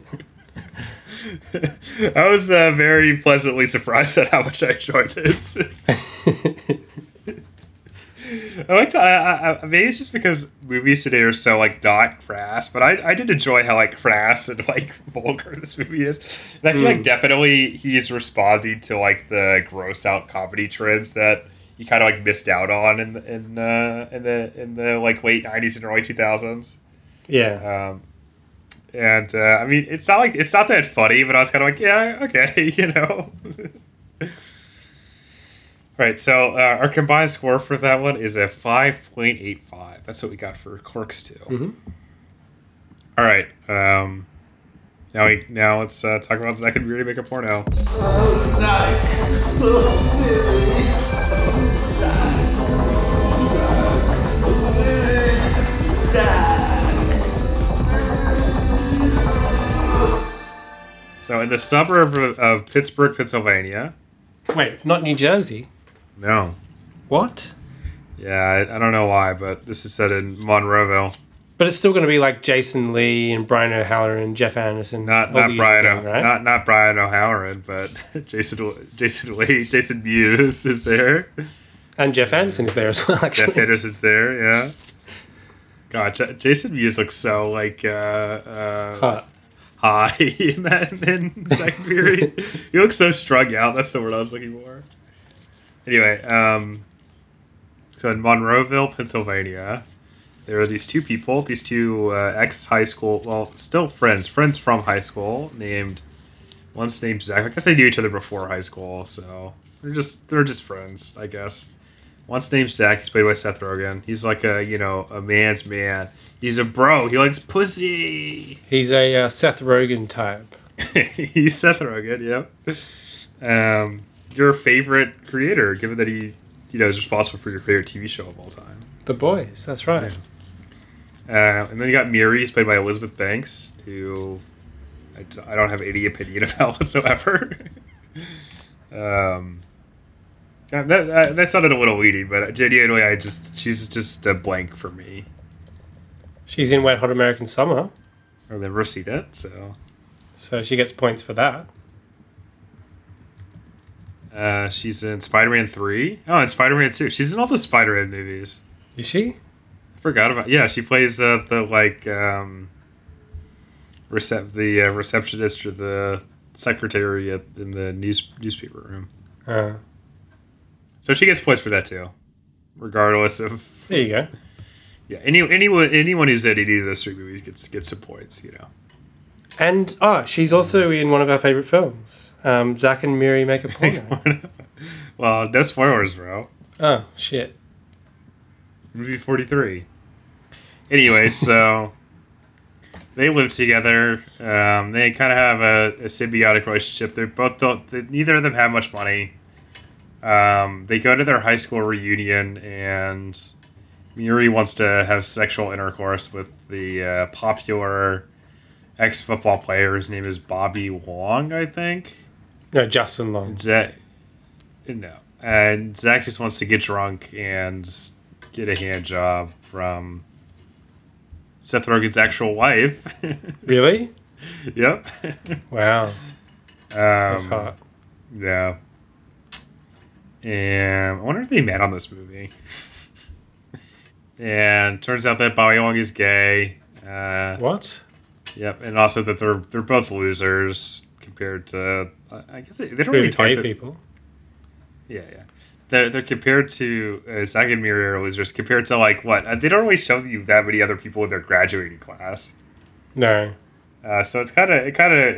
I was uh, very pleasantly surprised at how much I enjoyed this. I like to. I, I, maybe it's just because movies today are so like not crass, but I, I did enjoy how like crass and like vulgar this movie is. And I feel like definitely he's responding to like the gross out comedy trends that you kind of like missed out on in the, in uh, in the in the like late '90s and early 2000s. Yeah. Um, and uh, I mean, it's not like it's not that funny, but I was kind of like, yeah, okay, you know. Right. So uh, our combined score for that one is a five point eight five. That's what we got for Clerks 2 Mhm. All right. Um, now we now let's uh, talk about Zack and Miri make a porno. So in the suburb of, of Pittsburgh, Pennsylvania. Wait, not New Jersey. No. What? Yeah, I, I don't know why, but this is set in Monroeville. But it's still going to be like Jason Lee and Brian O'Halloran and Jeff Anderson. Not all not Brian o, right? not not Brian O'Halloran, but Jason Jason Lee, Jason Mewes is there. and Jeff Anderson is there as well, actually. Jeff Anderson's there. Yeah. God, J- Jason Mewes looks so like uh, uh, Hot. high in that in and Fury. he looks so strung out. That's the word I was looking for. Anyway, um, so in Monroeville, Pennsylvania, there are these two people, these two uh, ex high school, well, still friends, friends from high school, named one's named Zach. I guess they knew each other before high school, so they're just they're just friends, I guess. One's named Zach. He's played by Seth Rogen. He's like a you know a man's man. He's a bro. He likes pussy. He's a uh, Seth Rogen type. He's Seth Rogen. Yep. Um, your favorite creator, given that he you know is responsible for your favorite TV show of all time. The boys, that's right. Uh, and then you got Miri, he's played by Elizabeth Banks, who I, d- I don't have any opinion about whatsoever. um, that, that, that, sounded a little weedy, but genuinely, I just she's just a blank for me. She's in Wet Hot American Summer, I've never seen it, so so she gets points for that. Uh, she's in Spider-Man three. Oh, and Spider-Man two. She's in all the Spider-Man movies. Is she? I forgot about. Yeah, she plays uh, the like um, recep the uh, receptionist or the secretary at, in the news newspaper room. Uh, So she gets points for that too, regardless of there you go. yeah. Any anyone anyone who's in any of those three movies gets gets some points. You know. And oh, she's also in one of our favorite films, um, Zack and Miri Make a Porno. well, no spoilers, bro. oh shit! Movie forty three. Anyway, so they live together. Um, they kind of have a, a symbiotic relationship. They're both don't, they, neither of them have much money. Um, they go to their high school reunion, and Miri wants to have sexual intercourse with the uh, popular ex football player. His name is Bobby Wong, I think. No, Justin Long. Zach, no, and Zach just wants to get drunk and get a hand job from Seth Rogen's actual wife. Really? yep. Wow, Um, that's hot. Yeah. and I wonder if they met on this movie. and turns out that Bobby Wong is gay. Uh, What? Yep, and also that they're they're both losers compared to. I guess they, they don't really talk. that- people? Yeah, yeah. They're, they're compared to uh, Zack and Miri are losers compared to like what uh, they don't really show you that many other people in their graduating class. No. Uh, so it's kind of it kind of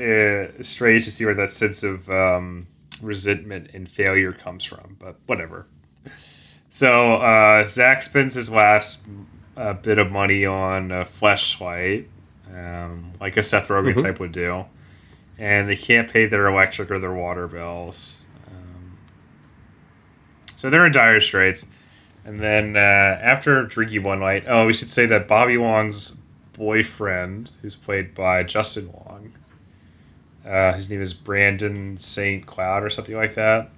uh, strange to see where that sense of um, resentment and failure comes from, but whatever. So uh, Zach spends his last uh, bit of money on a flashlight, um, like a Seth Rogen Mhm. type would do, and they can't pay their electric or their water bills. Um, so they're in dire straits. And then uh, after drinking one night, oh, we should say that Bobby Wong's boyfriend, who's played by Justin Wong, uh, his name is Brandon St. Cloud or something like that,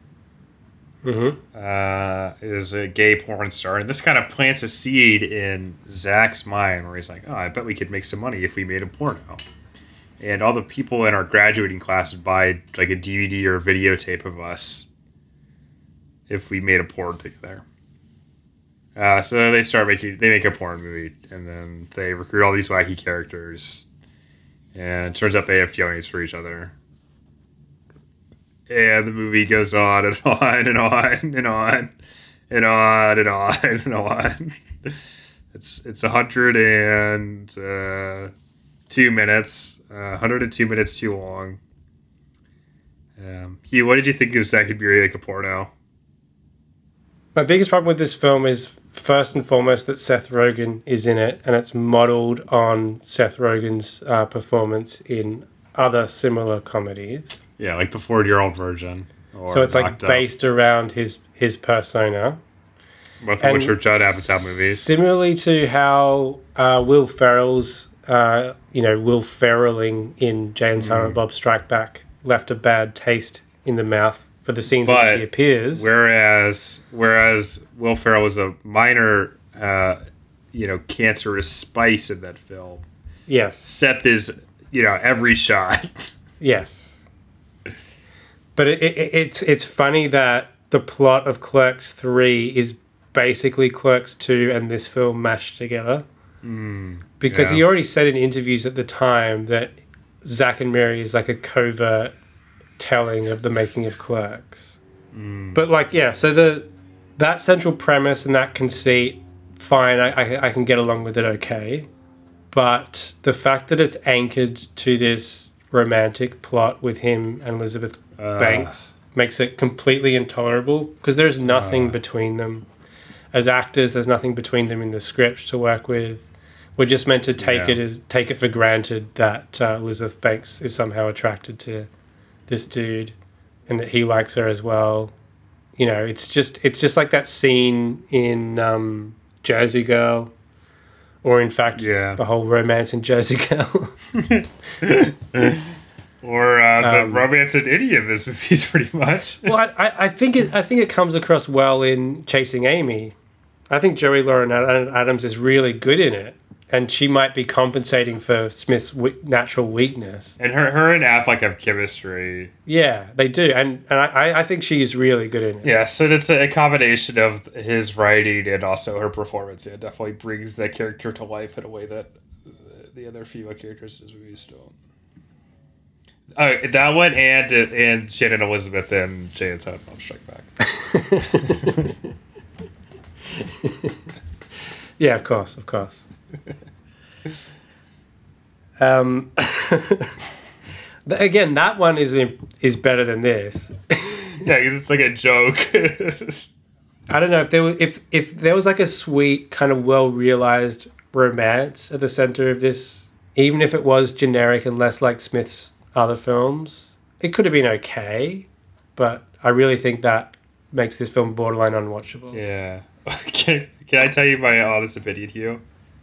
Mm-hmm. uh, is a gay porn star. And this kind of plants a seed in Zach's mind where he's like, oh, I bet we could make some money if we made a porno. And all the people in our graduating class would buy like a DVD or a videotape of us if we made a porn together. Uh, so they start making they make a porn movie and then they recruit all these wacky characters and turns out they have feelings for each other. And the movie goes on and on and on and on and on and on and on. It's it's a hundred and uh, two minutes uh, 102 minutes too long um, Hugh, what did you think of Zack Miri like a porno? My biggest problem with this film is first and foremost that Seth Rogen is in it, and it's modeled on Seth Rogen's uh, performance in other similar comedies. Yeah, like the 40 year old Virgin. Or so it's like Knocked Up, based around his his persona. both of which are Judd Apatow movies. Similarly to how uh, Will Ferrell's, uh, you know, Will Ferrelling in Jay and Mm. Silent Bob Strike Back left a bad taste in the mouth for the scenes in which he appears. Whereas, whereas Will Ferrell was a minor, uh, you know, cancerous spice in that film. yes, Seth is, you know, every shot. yes. But it, it, it's it's funny that the plot of Clerks Three is basically Clerks Two and this film mashed together. Because yeah. he already said in interviews at the time that Zack and Miri is like a covert telling of the making of Clerks. Mm. But like, yeah, so the that central premise and that conceit, fine, I, I, I can get along with it okay. But the fact that it's anchored to this romantic plot with him and Elizabeth ah. Banks makes it completely intolerable because there's nothing ah. between them. As actors, there's nothing between them in the script to work with. We're just meant to take Yeah. it as take it for granted that uh, Elizabeth Banks is somehow attracted to this dude and that he likes her as well. You know, it's just it's just like that scene in um, Jersey Girl, or in fact, Yeah. the whole romance in Jersey Girl. or uh, the Um, romance in any of his movies, pretty much. well, I, I, think it I think it comes across well in Chasing Amy. I think Joey Lauren Ad- Adams is really good in it, and she might be compensating for Smith's we- natural weakness. And her, her and Affleck have chemistry. Yeah, they do, and and I, I think she is really good in it. Yes, and it's a, a combination of his writing and also her performance. It definitely brings that character to life in a way that uh, the other female characters in his movies don't. Oh, that one and and Shannon Elizabeth and Jay and Silent Bob Strike Back. Yeah, of course, of course. um, again, that one is is better than this. yeah, because it's like a joke. I don't know if there was if if there was like a sweet kind of well realized romance at the center of this, even if it was generic and less like Smith's other films, it could have been okay. But I really think that makes this film borderline unwatchable. yeah. Can, can I tell you my honest opinion, Hugh?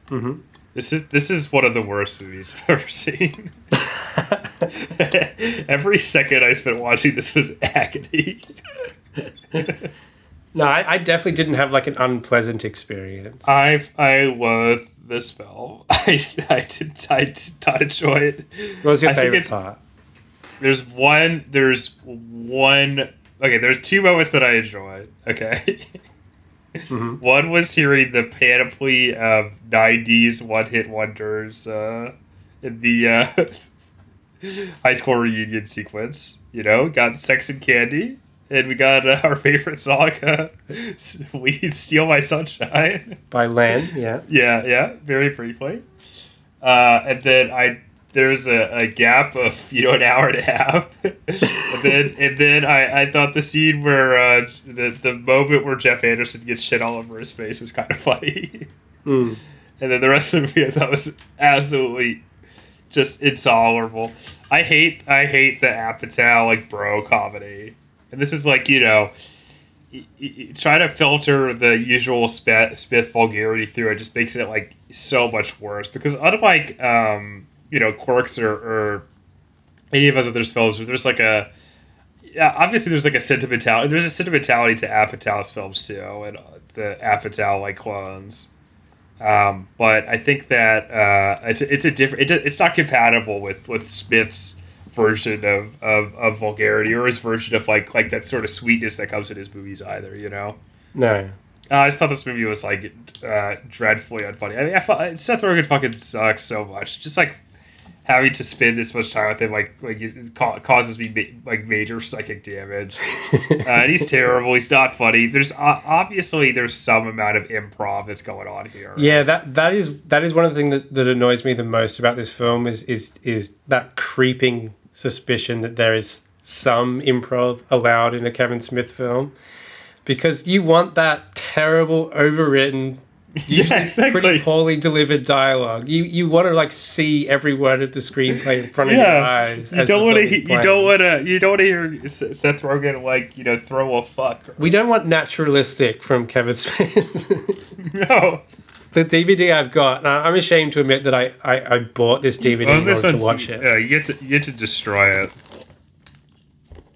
Mhm. This is this is one of the worst movies I've ever seen. Every second I spent watching this was agony. No, I, I definitely didn't have like an unpleasant experience. I I loathe this film. I I did I did not enjoy it. What was your I favorite part? There's one there's one okay, there's two moments that I enjoyed. Okay. One was hearing the panoply of '90s one-hit wonders uh, in the uh, high school reunion sequence. You know, got "Sex and Candy," and we got uh, our favorite song, uh, "We Steal My Sunshine." By Len, yeah. Yeah, yeah, very briefly. Uh, and then I there's a, a gap of you know an hour and a half, and then and then I, I thought the scene where uh, the the moment where Jeff Anderson gets shit all over his face was kind of funny, Mm. and then the rest of the movie I thought was absolutely just intolerable. I hate I hate the Apatow like bro comedy, and this is like you know y- y- try to filter the usual Smith, Smith vulgarity through it just makes it like so much worse because unlike um, you know Clerks or, or any of us others films there's like a yeah obviously there's like a sentimentality there's a sentimentality to Apatow's films too and the Apatow like clones um, but I think that uh, it's it's a different it, it's not compatible with with Smith's version of, of, of vulgarity or his version of like like that sort of sweetness that comes in his movies either you know No. uh, I just thought this movie was like uh, dreadfully unfunny. I mean, I Seth Rogen fucking sucks so much. Just like having to spend this much time with him, like like it causes me ma- like major psychic damage. uh, and he's terrible. He's not funny. There's uh, obviously there's some amount of improv that's going on here. Yeah, that that is that is one of the things that, that annoys me the most about this film is is is that creeping suspicion that there is some improv allowed in a Kevin Smith film. Because you want that terrible, overwritten, yeah, exactly. pretty poorly delivered dialogue. You you want to like see every word of the screenplay in front of your Yeah, eyes. you don't want to. You don't want to. You don't hear Seth Rogen like you know throw a fuck. We don't want naturalistic from Kevin Smith. No. the DVD I've got, I'm ashamed to admit that I, I, I bought this DVD Oh, in this order to watch it. Yeah, you get to you get to destroy it.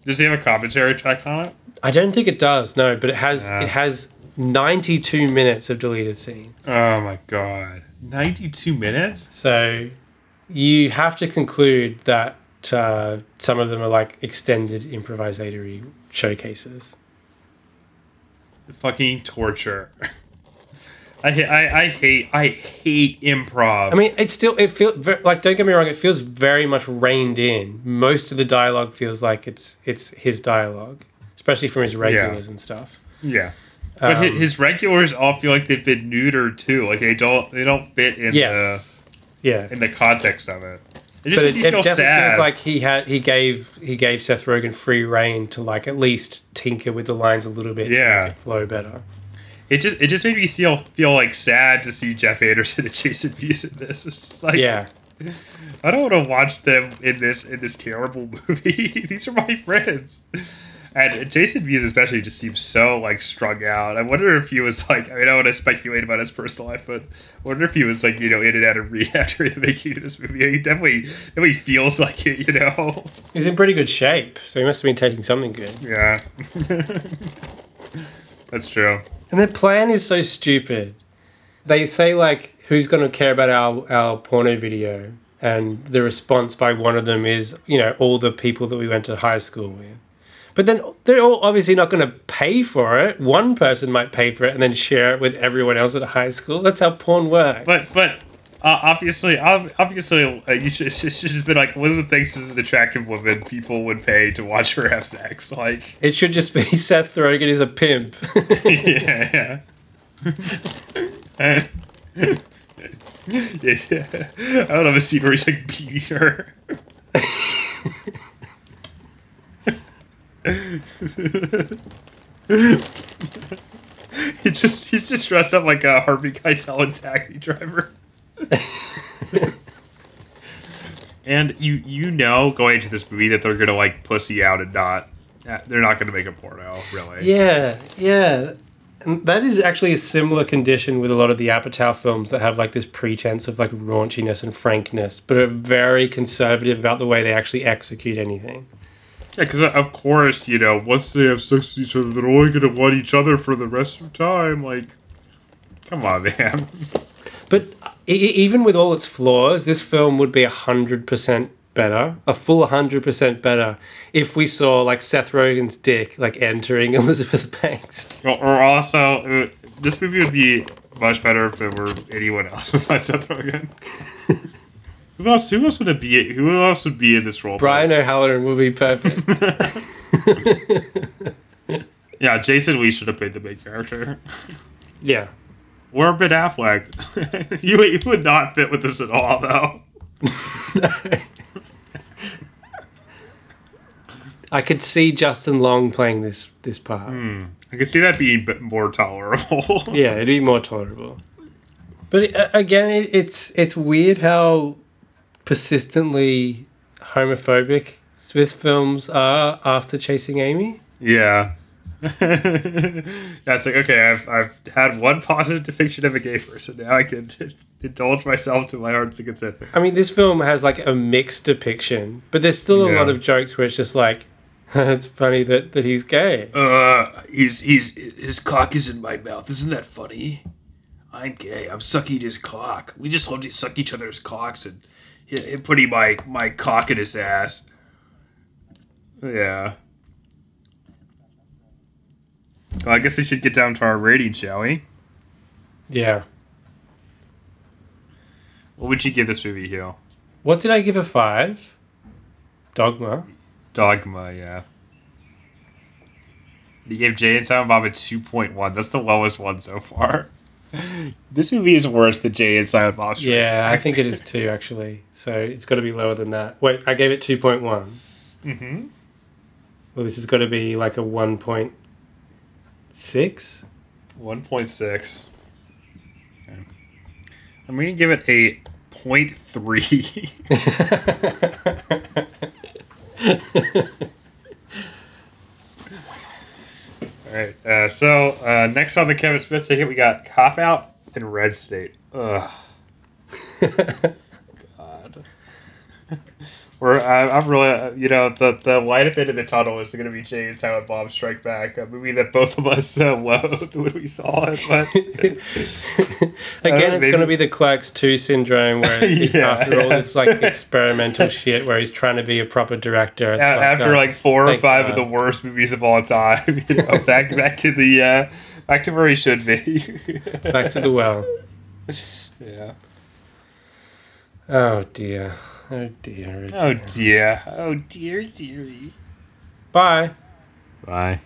Does he have a commentary track on it? I don't think it does, no, but it has Yeah. it ah. has 92 minutes of deleted scenes. Oh my god, ninety-two minutes. So you have to conclude that uh, some of them are like extended improvisatory showcases. Fucking torture. I, I I hate I hate improv. I mean, it's still it feels like don't get me wrong, it feels very much reined in. Most of the dialogue feels like it's it's his dialogue, especially from his regulars and stuff. yeah, but Um, his regulars all feel like they've been neutered too. Like they don't they don't fit in Yes, yeah. the in the context of it. It just but it, it definitely sad. feels like he had he gave he gave Seth Rogen free reign to like at least tinker with the lines a little bit Yeah. to make it flow better. it just it just made me feel feel like sad to see Jeff Anderson and Jason Mewes in this. It's just like Yeah, I don't want to watch them in this in this terrible movie. These are my friends. And Jason Mewes especially just seems so like strung out. I wonder if he was like I mean I don't want to speculate about his personal life, but I wonder if he was like, you know, in and out of rehab during the making of this movie. He definitely definitely feels like it, you know. he's in pretty good shape, so he must have been taking something good. Yeah. That's true. And their plan is so stupid. They say like, "Who's going to care about our our porno video?" And the response by one of them is, "You know, all the people that we went to high school with." But then they're all obviously not going to pay for it. One person might pay for it and then share it with everyone else at a high school. That's how porn works. But but uh, obviously obviously uh, you should, it should just been like Elizabeth thinks is an attractive woman. People would pay to watch her have sex. Like It should just be Seth Rogen is a pimp. yeah, yeah. Yes, yeah. I don't have a scene where he's like beating her. he just he's just dressed up like a Harvey Keitel and taxi driver. and you you know going into this movie that they're gonna like pussy out and not uh, they're not gonna make a porno really. yeah, yeah. And that is actually a similar condition with a lot of the Apatow films that have like this pretense of like raunchiness and frankness, but are very conservative about the way they actually execute anything. Yeah, because of course, you know, once they have sex with each other, they're only gonna want each other for the rest of time. Like, come on, man. But even with all its flaws, this film would be hundred percent better, a full 100% better, if we saw like Seth Rogen's dick like entering Elizabeth Banks. Or, or also, uh, this movie would be much better if it were anyone else besides Seth Rogen. Who else? Who else would it be? Who else would be in this role? Brian O'Halloran will be perfect. Yeah, Jason Lee should have played the main character. yeah. Or Ben Affleck. you, you would not fit with this at all, though. I could see Justin Long playing this this part. I could see that being a bit more tolerable. Yeah, it'd be more tolerable. But uh, again, it, it's it's weird how persistently homophobic Smith films are after Chasing Amy. Yeah. That's like okay. I've I've had one positive depiction of a gay person. Now I can indulge myself to my heart's content. I mean, this film has like a mixed depiction, but there's still a Yeah. lot of jokes where it's just like, it's funny that, that he's gay. Uh, he's he's his cock is in my mouth. Isn't that funny? I'm gay. I'm sucking his cock. We just love to suck each other's cocks and putting my my cock in his ass. Yeah. Well, I guess we should get down to our rating, shall we? Yeah. What would you give this movie, Hugh? What did I give a five? Dogma. Dogma, yeah. You gave Jay and Silent Bob a 2.1. That's the lowest one so far. This movie is worse than Jay and Silent Bob. Strike Yeah, I think it is too, actually. So it's got to be lower than that. Wait, I gave it two point one. Mm-hmm. Well, this has got to be like a one point six. 1.6. Okay. I'm going to give it a 0.3. All right. Uh, so uh, next on the Kevin Smith ticket, we got Cop Out and Red State. Ugh. We're, I, I'm really, uh, you know, the, the light at the end of the tunnel is going to be Jay and Bob Strike Back, a movie that both of us uh, loathed when we saw it. But Again, Uh, it's going to be the Clerks 2 syndrome where Yeah. after all, it's like experimental shit where he's trying to be a proper director. It's A- like, after oh, like four or five God. of the worst movies of all time, you know, back back to the uh, back to where he should be. Back to the well. yeah. Oh dear. Oh dear. Oh, oh dear. Oh dear, dearie. Bye. Bye.